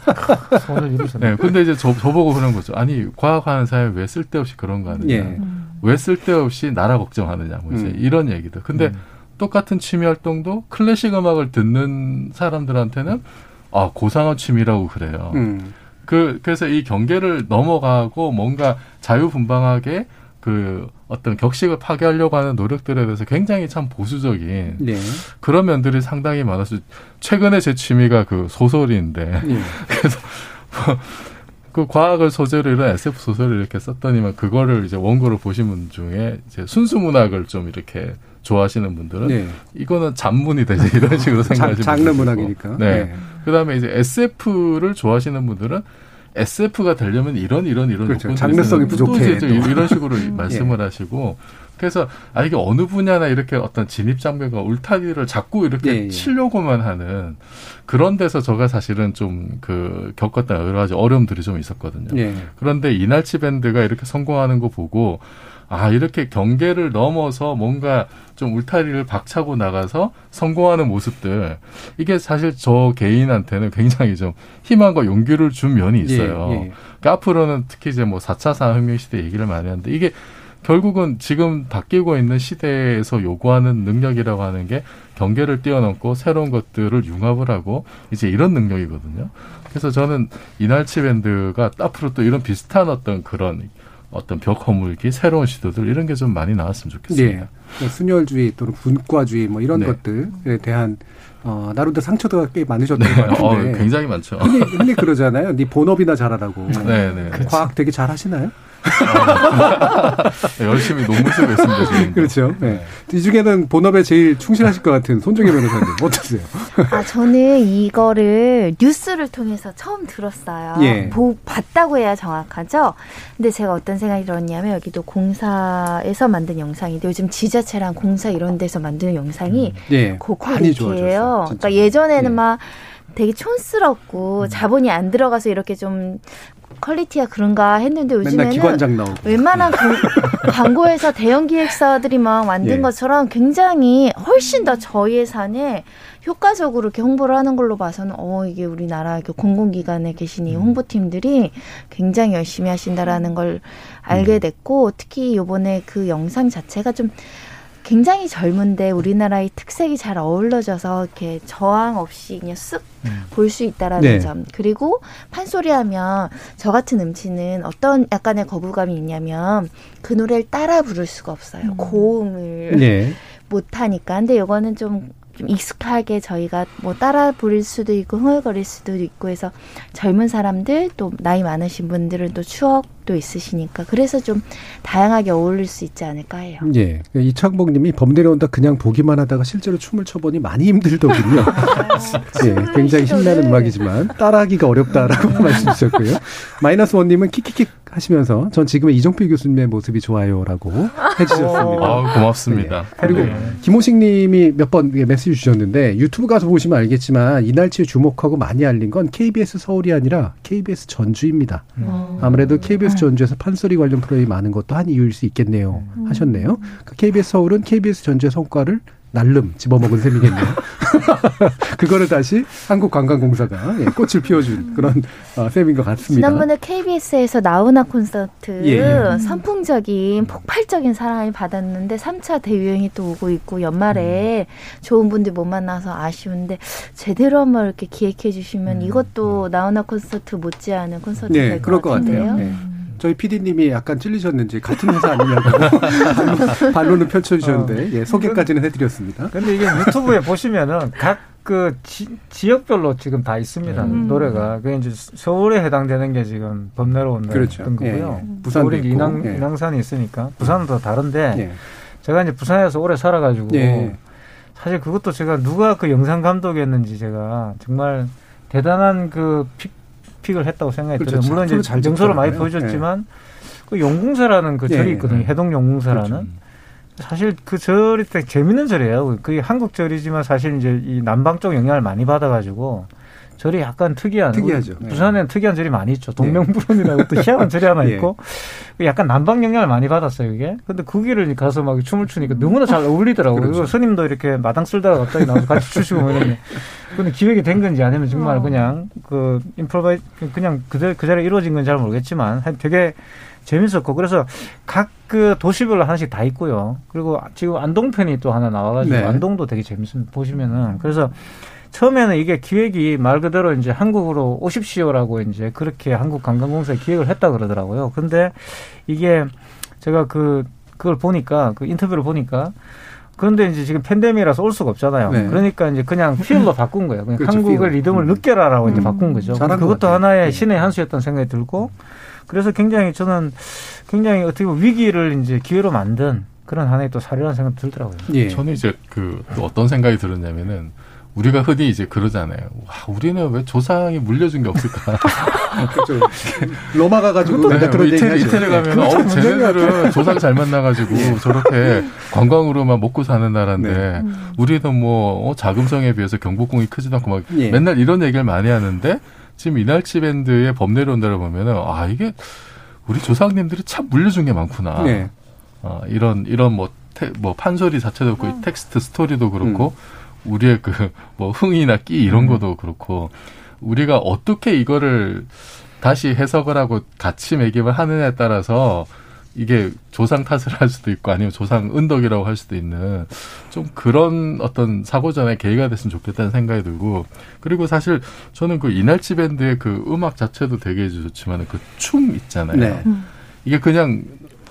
손을 이루셨네. 네, 근데 이제 저, 저보고 그런 거죠. 아니, 과학하는 사람이 왜 쓸데없이 그런 거 하느냐. 예. 왜 쓸데없이 나라 걱정하느냐. 뭐 이제 음. 이런 얘기들. 근데 음. 똑같은 취미 활동도 클래식 음악을 듣는 사람들한테는 아, 고상한 취미라고 그래요. 음. 그, 그래서 이 경계를 넘어가고 뭔가 자유분방하게 그 어떤 격식을 파괴하려고 하는 노력들에 대해서 굉장히 참 보수적인 네. 그런 면들이 상당히 많아서 최근에 제 취미가 그 소설인데 예. 그래서 뭐그 과학을 소재로 이런 SF 소설을 이렇게 썼더니만 그거를 이제 원고를 보신 분 중에 이제 순수 문학을 좀 이렇게 좋아하시는 분들은 네. 이거는 잔문이 되지 이런 식으로 자- 생각하시는 장르 문학이니까. 네. 네. 그다음에 이제 SF를 좋아하시는 분들은 SF가 되려면 이런 이런 이런 그렇죠. 장르성이 부족해, 이제 또. 이런 식으로 음. 말씀을 하시고 그래서 아 이게 어느 분야나 이렇게 어떤 진입 장벽과 울타리를 자꾸 이렇게 예, 예. 치려고만 하는 그런 데서 제가 사실은 좀 그 겪었던 여러 가지 어려움들이 좀 있었거든요. 예. 그런데 이날치 밴드가 이렇게 성공하는 거 보고 아 이렇게 경계를 넘어서 뭔가 좀 울타리를 박차고 나가서 성공하는 모습들 이게 사실 저 개인한테는 굉장히 좀 희망과 용기를 준 면이 있어요. 예, 예. 그러니까 앞으로는 특히 이제 뭐 4차 산업혁명 시대 얘기를 많이 하는데 이게 결국은 지금 바뀌고 있는 시대에서 요구하는 능력이라고 하는 게 경계를 뛰어넘고 새로운 것들을 융합을 하고 이제 이런 능력이거든요. 그래서 저는 이날치 밴드가 앞으로 또 이런 비슷한 어떤 그런 어떤 벽 허물기, 새로운 시도들 이런 게 좀 많이 나왔으면 좋겠습니다. 예. 그 순혈주의 또는 분과주의 뭐 이런 네. 것들에 대한 어, 나름대로 상처도 꽤 많으셨던 네. 것 같은데. 어, 굉장히 많죠. 흔히, 흔히 그러잖아요. 네 본업이나 잘하라고. 네, 네. 과학 되게 잘 하시나요? 네, 열심히 논문 쓰고 있습니다, 지금. 그렇죠. 네. 이 중에는 본업에 제일 충실하실 것 같은 손정혜 변호사님 어떠세요? 아, 저는 이거를 뉴스를 통해서 처음 들었어요. 예. 보, 봤다고 해야 정확하죠? 근데 제가 어떤 생각이 들었냐면 여기도 공사에서 만든 영상인데 요즘 지자체랑 공사 이런 데서 만드는 영상이 예. 많이 고quality예요. 진짜. 그러니까 예전에는 예. 막 되게 촌스럽고 음. 자본이 안 들어가서 이렇게 좀 quality가 그런가 했는데 요즘에는. 웬만한 광- 광고회사 대형 기획사들이 막 만든 예. 것처럼 굉장히 훨씬 더 저예산에 효과적으로 이렇게 홍보를 하는 걸로 봐서는 어 이게 우리나라 이렇게 공공기관에 계신 이 홍보팀들이 굉장히 열심히 하신다라는 걸 알게 됐고 특히 요번에 그 영상 자체가 좀 굉장히 젊은데 우리나라의 특색이 잘 어우러져서 이렇게 저항 없이 그냥 쓱 볼 수 있다라는 네. 점. 그리고 판소리하면 저 같은 음치는 어떤 약간의 거부감이 있냐면 그 노래를 따라 부를 수가 없어요. 고음을 네. 못 하니까. 근데 이거는 좀, 좀 익숙하게 저희가 뭐 따라 부를 수도 있고 흥얼거릴 수도 있고 해서 젊은 사람들 또 나이 많으신 분들은 또 추억 도 있으시니까 그래서 좀 다양하게 어울릴 수 있지 않을까 해요. 예. 이창복 님이 범 내려온다 그냥 보기만 하다가 실제로 춤을 춰보니 많이 힘들더군요. 예. 굉장히 신나는 음악이지만 따라하기가 어렵다라고 말씀 주셨고요. 마이너스 원 님은 킥킥킥 하시면서 전 지금의 이정필 교수님의 모습이 좋아요라고 해주셨습니다. 아, 고맙습니다. 그리고 네. 김호식 님이 몇 번 메시지 주셨는데 유튜브 가서 보시면 알겠지만 이날치에 주목하고 많이 알린 건 KBS 서울이 아니라 KBS 전주입니다. 아무래도 KBS 전주에서 판소리 관련 프로그램이 많은 것도 한 이유일 수 있겠네요. 하셨네요. 그 KBS 서울은 KBS 전주의 성과를 날름 집어먹은 셈이겠네요. 그거를 다시 한국관광공사가 예, 꽃을 피워준 그런 어, 셈인 것 같습니다. 지난번에 KBS에서 나훈아 콘서트 예. 선풍적인 폭발적인 사랑을 받았는데 3차 대유행이 또 오고 있고 연말에 좋은 분들 못 만나서 아쉬운데 제대로 한번 이렇게 기획해 주시면 이것도 나훈아 콘서트 못지않은 콘서트 네, 될 그럴 것것 같은데요. 같아요. 네. 저희 PD님이 약간 찔리셨는지 같은 회사 아니냐고 반론- 반론을 펼쳐주셨는데 예, 소개까지는 해드렸습니다. 근데 이게 유튜브에 보시면은 각 그 지역별로 지금 다 있습니다 음. 노래가 그 이제 서울에 해당되는 게 지금 범내로 그렇죠. 던 거고요. 예, 예. 부산도 서울이 인왕 예. 인왕산이 있으니까 부산은 더 다른데 예. 제가 이제 부산에서 오래 살아가지고 예. 사실 그것도 제가 누가 그 영상 감독이었는지 제가 정말 대단한 그 픽, 픽을 했다고 생각이 그렇죠. 들어요. 물론 이제 잘 정서를 많이. 보여줬지만 그 용궁사라는 그 예. 절이 있거든요. 해동 용궁사라는. 그렇죠. 사실 그 절이 되게 재밌는 절이에요. 그게 한국 절이지만 사실 이제 이 남방 쪽 영향을 많이 받아가지고 절이 약간 특이한. 특이하죠. 부산에는 특이한 절이 많이 있죠. 동명불원이라고 또 희한한 절이 하나 예. 있고. 약간 남방 영향을 많이 받았어요, 이게. 근데 그 길을 가서 막 춤을 추니까 너무나 잘 어울리더라고요. 그렇죠. 스님도 이렇게 마당 쓸다가 갑자기 나와서 같이 추시고 뭐 이러는데. 근데 기획이 된 건지 아니면 정말 그냥 그 인프로바이, 그냥 그대로, 그 자리에 이루어진 건지 잘 모르겠지만 되게 재밌었고 그래서 각 그 도시별로 하나씩 다 있고요. 그리고 지금 안동편이 또 하나 나와가지고 네. 안동도 되게 재밌습니다. 보시면은 그래서 처음에는 이게 기획이 말 그대로 이제 한국으로 오십시오라고 이제 그렇게 한국 관광공사에 기획을 했다 그러더라고요. 근데 이게 제가 그 그걸 보니까 그 인터뷰를 보니까 그런데 이제 지금 팬데믹이라서 올 수가 없잖아요. 네. 그러니까 이제 그냥 필로 바꾼 거예요. 그냥 그렇죠, 한국의 필. 리듬을 느껴라라고 이제 바꾼 거죠. 그것도. 하나의 신의 한 수였던 생각이 들고 그래서 굉장히 저는 굉장히 어떻게 보면 위기를 이제 기회로 만든 그런 하나의 또 사례라는 생각이 들더라고요. 예. 저는 이제 그또 어떤 생각이 들었냐면은 우리가 흔히 이제 그러잖아요. 와, 우리는 왜 조상이 물려준 게 없을까? 그렇죠. 로마 가가지고 네, 그런 이태리, 이태리 가면 어, 쟤네들은 조상 잘 만나가지고 예. 저렇게 관광으로만 먹고 사는 나라인데 네. 우리는 뭐 어, 자금성에 비해서 경복궁이 크지도 않고 막 예. 맨날 이런 얘기를 많이 하는데 지금 이날치 밴드의 법 내려온다를 보면은 아 이게 우리 조상님들이 참 물려준 게 많구나. 네. 어, 이런 이런 뭐, 테, 뭐 판소리 자체도 그렇고 이 텍스트 스토리도 그렇고 우리의 그 뭐 흥이나 끼 이런 것도 그렇고 우리가 어떻게 이거를 다시 해석을 하고 같이 매김을 하느냐에 따라서 이게 조상 탓을 할 수도 있고 아니면 조상 은덕이라고 할 수도 있는 좀 그런 어떤 사고전의 계기가 됐으면 좋겠다는 생각이 들고 그리고 사실 저는 그 이날치 밴드의 그 음악 자체도 되게 좋지만 그 춤 있잖아요. 네. 이게 그냥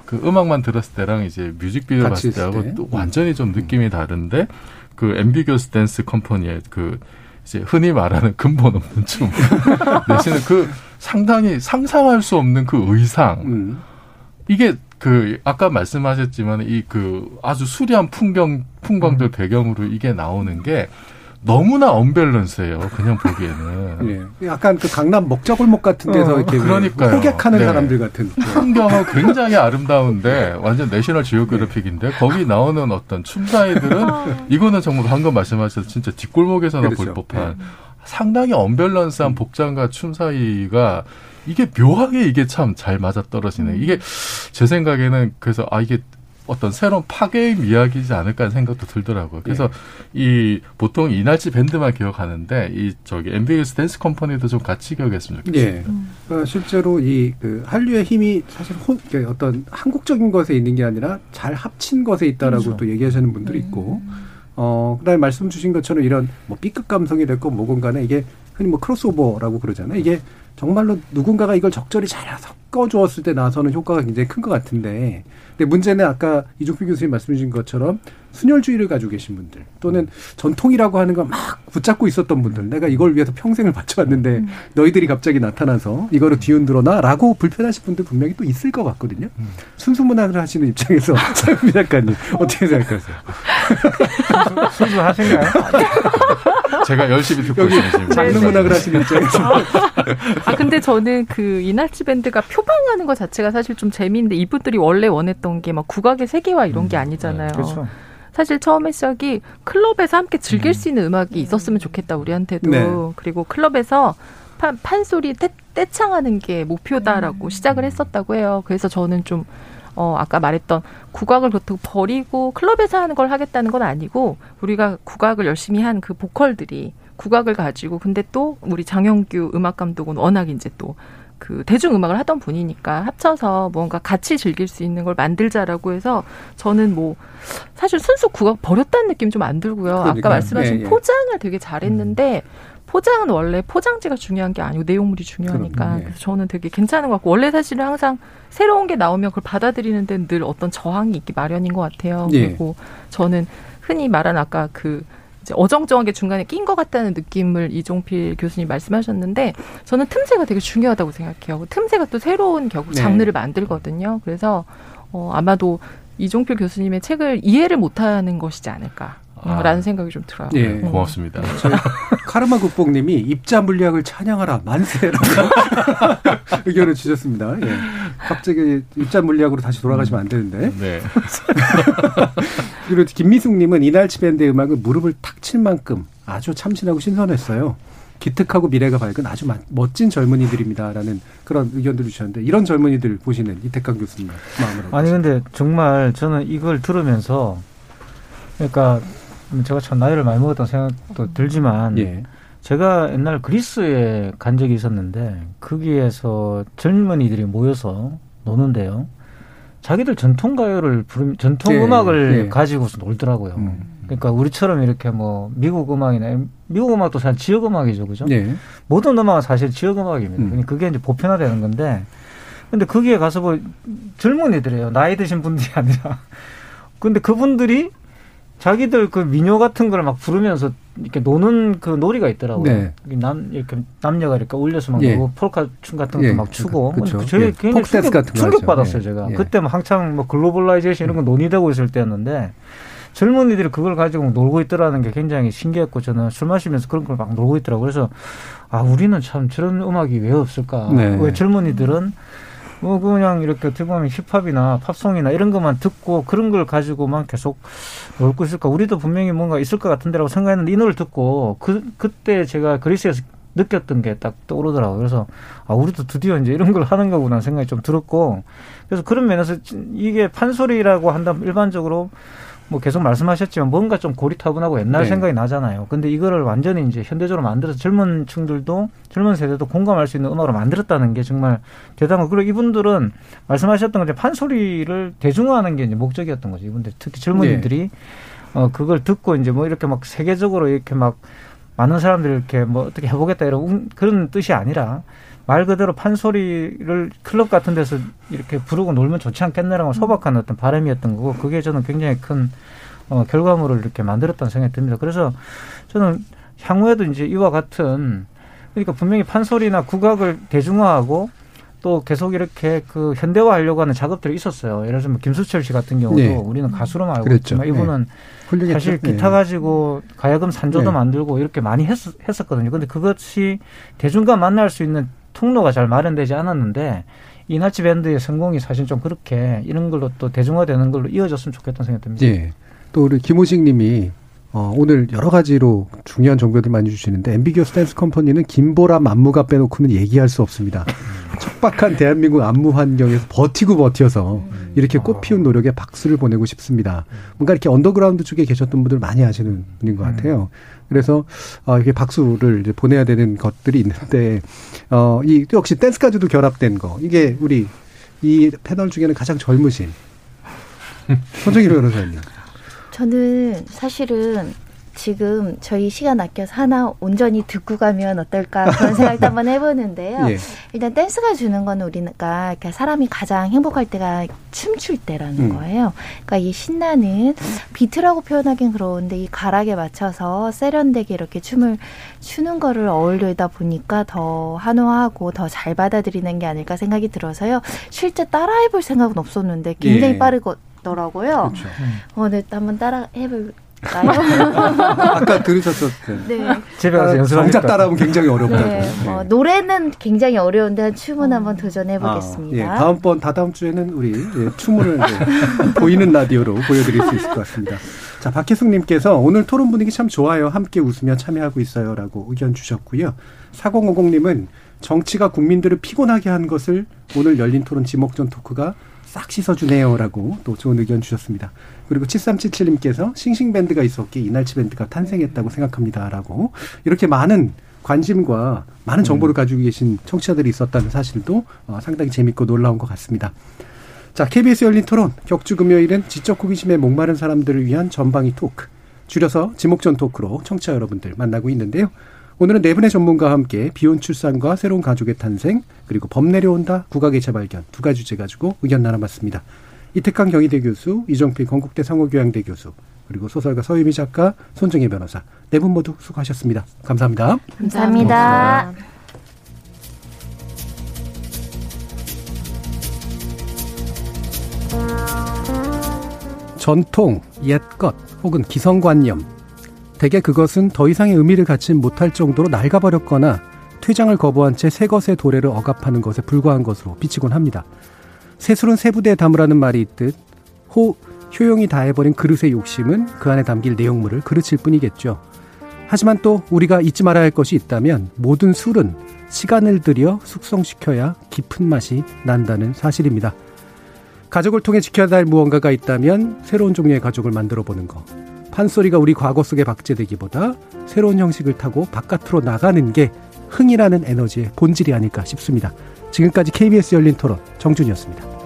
그 음악만 들었을 때랑 이제 뮤직비디오 봤을 때하고 때. 또 완전히 좀 느낌이 다른데 그 엠비겨스 댄스 컴퍼니의 그 이제 흔히 말하는 근본 없는 춤 내지는 그 상당히 상상할 수 없는 그 의상 음. 이게 그 아까 말씀하셨지만 이 그 아주 수려한 풍경 풍광들 배경으로 이게 나오는 게 너무나 언밸런스예요. 그냥 보기에는. 예. 약간 그 강남 먹자골목 같은 데서 어, 이렇게 그러니까요. 호객하는 네. 사람들 같은. 풍경은 굉장히 아름다운데 완전 내셔널 지오그래픽인데 거기 나오는 어떤 춤사위들은 이거는 정말 방금 말씀하셔서 진짜 뒷골목에서나 그렇죠. 볼 법한 상당히 언밸런스한 복장과 춤사위가 이게 묘하게 이게 참 잘 맞아 떨어지네. 이게 제 생각에는 그래서 아 이게 어떤 새로운 파괴의 이야기지 않을까 하는 생각도 들더라고요. 그래서 이 보통 이날치 밴드만 기억하는데 이 저기 엠비에스 댄스 컴퍼니도 좀 같이 기억했으면 좋겠습니다. 예. 그러니까 실제로 이 그 한류의 힘이 사실 혼, 그 어떤 한국적인 것에 있는 게 아니라 잘 합친 것에 있다라고 그렇죠. 또 얘기하시는 분들이 있고, 어, 그다음에 말씀 주신 것처럼 이런 뭐 B급 감성이 됐건 뭐건 간에 이게 흔히 뭐 크로스오버라고 그러잖아요. 이게 정말로 누군가가 이걸 적절히 잘 섞어 주었을 때 나서는 효과가 굉장히 큰 것 같은데, 근데 문제는 아까 이종필 교수님 말씀 주신 것처럼 순혈주의를 가지고 계신 분들 또는 전통이라고 하는 걸 막 붙잡고 있었던 분들 내가 이걸 위해서 평생을 바쳐왔는데 너희들이 갑자기 나타나서 이거를 뒤흔들어놔라고 불편하신 분들 분명히 또 있을 것 같거든요. 순수문학을 하시는 입장에서 사유미 작가님 어떻게 생각하세요? 순수하신가요? 제가 열심히 듣고 있습니다. 지금. 장르 문학을 하시는 입장에서 아 근데 저는 그 이날치 밴드가 표방하는 것 자체가 사실 좀 재미있는데 이분들이 원래 원했던 게 막 국악의 세계화 이런 게 아니잖아요. 그렇죠. 사실 처음에 시작이 클럽에서 함께 즐길 수 있는 음악이 있었으면 좋겠다 우리한테도 네. 그리고 클럽에서 판, 판소리 떼, 떼창하는 게 목표다라고 시작을 했었다고 해요. 그래서 저는 좀 어, 아까 말했던 국악을 그렇다고 버리고 클럽에서 하는 걸 하겠다는 건 아니고 우리가 국악을 열심히 한 그 보컬들이 국악을 가지고 근데 또 우리 장영규 음악 감독은 워낙 이제 또 그 대중음악을 하던 분이니까 합쳐서 뭔가 같이 즐길 수 있는 걸 만들자라고 해서 저는 뭐 사실 순수 국악 버렸다는 느낌 좀 안 들고요. 그러니까요. 아까 말씀하신 예, 예. 포장을 되게 잘했는데 포장은 원래 포장지가 중요한 게 아니고 내용물이 중요하니까 그럼요. 예. 그래서 저는 되게 괜찮은 것 같고 원래 사실은 항상 새로운 게 나오면 그걸 받아들이는 데는 늘 어떤 저항이 있기 마련인 것 같아요. 예. 그리고 저는 흔히 말한 아까 그 어정쩡하게 중간에 낀 것 같다는 느낌을 이종필 교수님 말씀하셨는데 저는 틈새가 되게 중요하다고 생각해요. 틈새가 또 새로운 결국 네. 장르를 만들거든요. 그래서 어, 아마도 이종필 교수님의 책을 이해를 못하는 것이지 않을까. 아. 라는 생각이 좀 들어요. 예. 음. 고맙습니다. 저희 카르마 국뽕님이 입자 물리학을 찬양하라 만세라고 의견을 주셨습니다. 예. 갑자기 입자 물리학으로 다시 돌아가시면 안 되는데. 네. 그리고 김미숙님은 이날치 밴드의 음악은 무릎을 탁 칠 만큼 아주 참신하고 신선했어요. 기특하고 미래가 밝은 아주 마- 멋진 젊은이들입니다라는 그런 의견들을 주셨는데 이런 젊은이들 보시는 이태강 교수님 마음으로 아니 근데 정말 저는 이걸 들으면서 그러니까 제가 참 나이를 많이 먹었다는 생각도 들지만 예. 제가 옛날 그리스에 간 적이 있었는데 거기에서 젊은이들이 모여서 노는데요. 자기들 전통 가요를 부르 전통 예, 음악을 예. 가지고서 놀더라고요. 음. 그러니까 우리처럼 이렇게 뭐 미국 음악이나 미국 음악도 사실 지역 음악이죠, 그죠? 예. 모든 음악은 사실 지역 음악입니다. 음. 그러니까 그게 이제 보편화되는 건데, 근데 거기에 가서 뭐 젊은이들이에요. 나이 드신 분들이 아니라. 근데 그분들이 자기들 그 민요 같은 걸 막 부르면서 이렇게 노는 그 놀이가 있더라고요. 네. 남 이렇게 남녀가 이렇게 올려서 막 예. 놀고 폴카 춤 같은 것도 예, 막 추고. 그쵸. 저희 예. 굉장히 충격, 같은 거 충격. 받았어요, 예. 제가. 예. 그때 뭐 한창 뭐 globalization 이런 거 논의되고 있을 때였는데 젊은이들이 그걸 가지고 놀고 있더라는 게 굉장히 신기했고 저는 술 마시면서 그런 걸 막 놀고 있더라고요. 그래서 아 우리는 참 저런 음악이 왜 없을까? 네. 왜 젊은이들은 뭐 그냥 이렇게 어떻게 보면 힙합이나 팝송이나 이런 것만 듣고 그런 걸 가지고만 계속 놀고 있을까? 우리도 분명히 뭔가 있을 것 같은데라고 생각했는데 이 노래를 듣고 그 그때 제가 그리스에서 느꼈던 게 딱 떠오르더라고요. 그래서 아 우리도 드디어 이제 이런 걸 하는 거구나 생각이 좀 들었고 그래서 그런 면에서 이게 판소리라고 한다면 일반적으로 뭐 계속 말씀하셨지만 뭔가 좀 고리타분하고 옛날 네. 생각이 나잖아요. 근데 이거를 완전히 이제 현대적으로 만들어서 젊은 층들도 젊은 세대도 공감할 수 있는 음악으로 만들었다는 게 정말 대단하고 그리고 이분들은 말씀하셨던 것처럼 판소리를 대중화하는 게 이제 목적이었던 거죠. 이분들 특히 젊은이들이 어 그걸 듣고 이제 뭐 이렇게 막 세계적으로 이렇게 막 많은 사람들이 이렇게 뭐 어떻게 해보겠다 이런 운- 그런 뜻이 아니라 말 그대로 판소리를 클럽 같은 데서 이렇게 부르고 놀면 좋지 않겠나라고 소박한 어떤 바람이었던 거고 그게 저는 굉장히 큰 어, 결과물을 이렇게 만들었다는 생각이 듭니다. 그래서 저는 향후에도 이제 이와 같은 그러니까 분명히 판소리나 국악을 대중화하고 또 계속 이렇게 그 현대화하려고 하는 작업들이 있었어요. 예를 들면 김수철 씨 같은 경우도 네. 우리는 가수로만 알고 그랬죠. 있지만 이분은 네. 사실 네. 기타 가지고 가야금 산조도 네. 만들고 이렇게 많이 했, 했었거든요. 근데 그것이 대중과 만날 수 있는 통로가 잘 마련되지 않았는데 이나치 밴드의 성공이 사실 좀 그렇게 이런 걸로 또 대중화되는 걸로 이어졌으면 좋겠다는 생각이 듭니다. 예. 또 우리 김호식 님이 어, 오늘 여러 가지로 중요한 정보들 많이 주시는데 Ambiguous Dance Company는 김보라 안무가 빼놓고는 얘기할 수 없습니다. 척박한 대한민국 안무 환경에서 버티고 버텨서 이렇게 꽃피운 노력에 박수를 보내고 싶습니다. 뭔가 이렇게 언더그라운드 쪽에 계셨던 분들 많이 아시는 분인 것 같아요. 그래서 어, 이게 박수를 이제 보내야 되는 것들이 있는데 어, 이 역시 댄스까지도 결합된 거 이게 우리 이 패널 중에는 가장 젊으신 손정희 변호사님. 저는 사실은 지금 저희 시간 아껴서 하나 온전히 듣고 가면 어떨까 그런 생각도 한번 해보는데요. 예. 일단 댄스가 주는 거는 우리가 사람이 가장 행복할 때가 춤출 때라는 음. 거예요. 그러니까 이 신나는 비트라고 표현하긴 그러는데 이 가락에 맞춰서 세련되게 이렇게 춤을 추는 거를 어울리다 보니까 더 한호하고 더 잘 받아들이는 게 아닐까 생각이 들어서요. 실제 따라해볼 생각은 없었는데 굉장히 예. 빠르 더라고요. 그렇죠. 어, 네, 한번 따라 해볼까요? 아까 들으셨었던. 네. 집에 가서 아, 연습하니까. 정작 따라하면 굉장히 어렵다고. 네, 어, 노래는 굉장히 어려운데 한 춤은 한번 도전해 아, 보겠습니다. 예, 다음번 다다음 주에는 우리 예, 춤을 예, 보이는 라디오로 보여드릴 수 있을 것 같습니다. 자 박혜숙님께서 오늘 토론 분위기 참 좋아요. 함께 웃으며 참여하고 있어요라고 의견 주셨고요. 4050님은 정치가 국민들을 피곤하게 한 것을 오늘 열린 토론 지목전 토크가 싹 씻어주네요라고 또 좋은 의견 주셨습니다. 그리고 7377님께서 싱싱밴드가 있었기에 이날치 밴드가 탄생했다고 생각합니다라고 이렇게 많은 관심과 많은 정보를 가지고 계신 청취자들이 있었다는 사실도 어, 상당히 재밌고 놀라운 것 같습니다. 자, KBS 열린 토론 격주 금요일은 지적 호기심에 목마른 사람들을 위한 전방위 토크, 줄여서 지목전 토크로 청취자 여러분들 만나고 있는데요. 오늘은 네 분의 전문가와 함께 비혼 출산과 새로운 가족의 탄생, 그리고 범 내려온다, 국악의 재발견 두 가지 주제 가지고 의견 나눠봤습니다. 이태강 경희대 교수, 이정필 건국대 상호교양대 교수, 그리고 소설가 서유미 작가, 손정혜 변호사 네 분 모두 수고하셨습니다. 감사합니다. 감사합니다. 전통, 옛것 혹은 기성관념. 대개 그것은 더 이상의 의미를 갖지 못할 정도로 낡아버렸거나 퇴장을 거부한 채 새 것의 도래를 억압하는 것에 불과한 것으로 비치곤 합니다. 새술은 새부대에 담으라는 말이 있듯 호, 효용이 다해버린 그릇의 욕심은 그 안에 담길 내용물을 그르칠 뿐이겠죠. 하지만 또 우리가 잊지 말아야 할 것이 있다면 모든 술은 시간을 들여 숙성시켜야 깊은 맛이 난다는 사실입니다. 가족을 통해 지켜야 할 무언가가 있다면 새로운 종류의 가족을 만들어 보는 거. 판소리가 우리 과거 속에 박제되기보다 새로운 형식을 타고 바깥으로 나가는 게 흥이라는 에너지의 본질이 아닐까 싶습니다. 지금까지 KBS 열린 토론 정준이었습니다.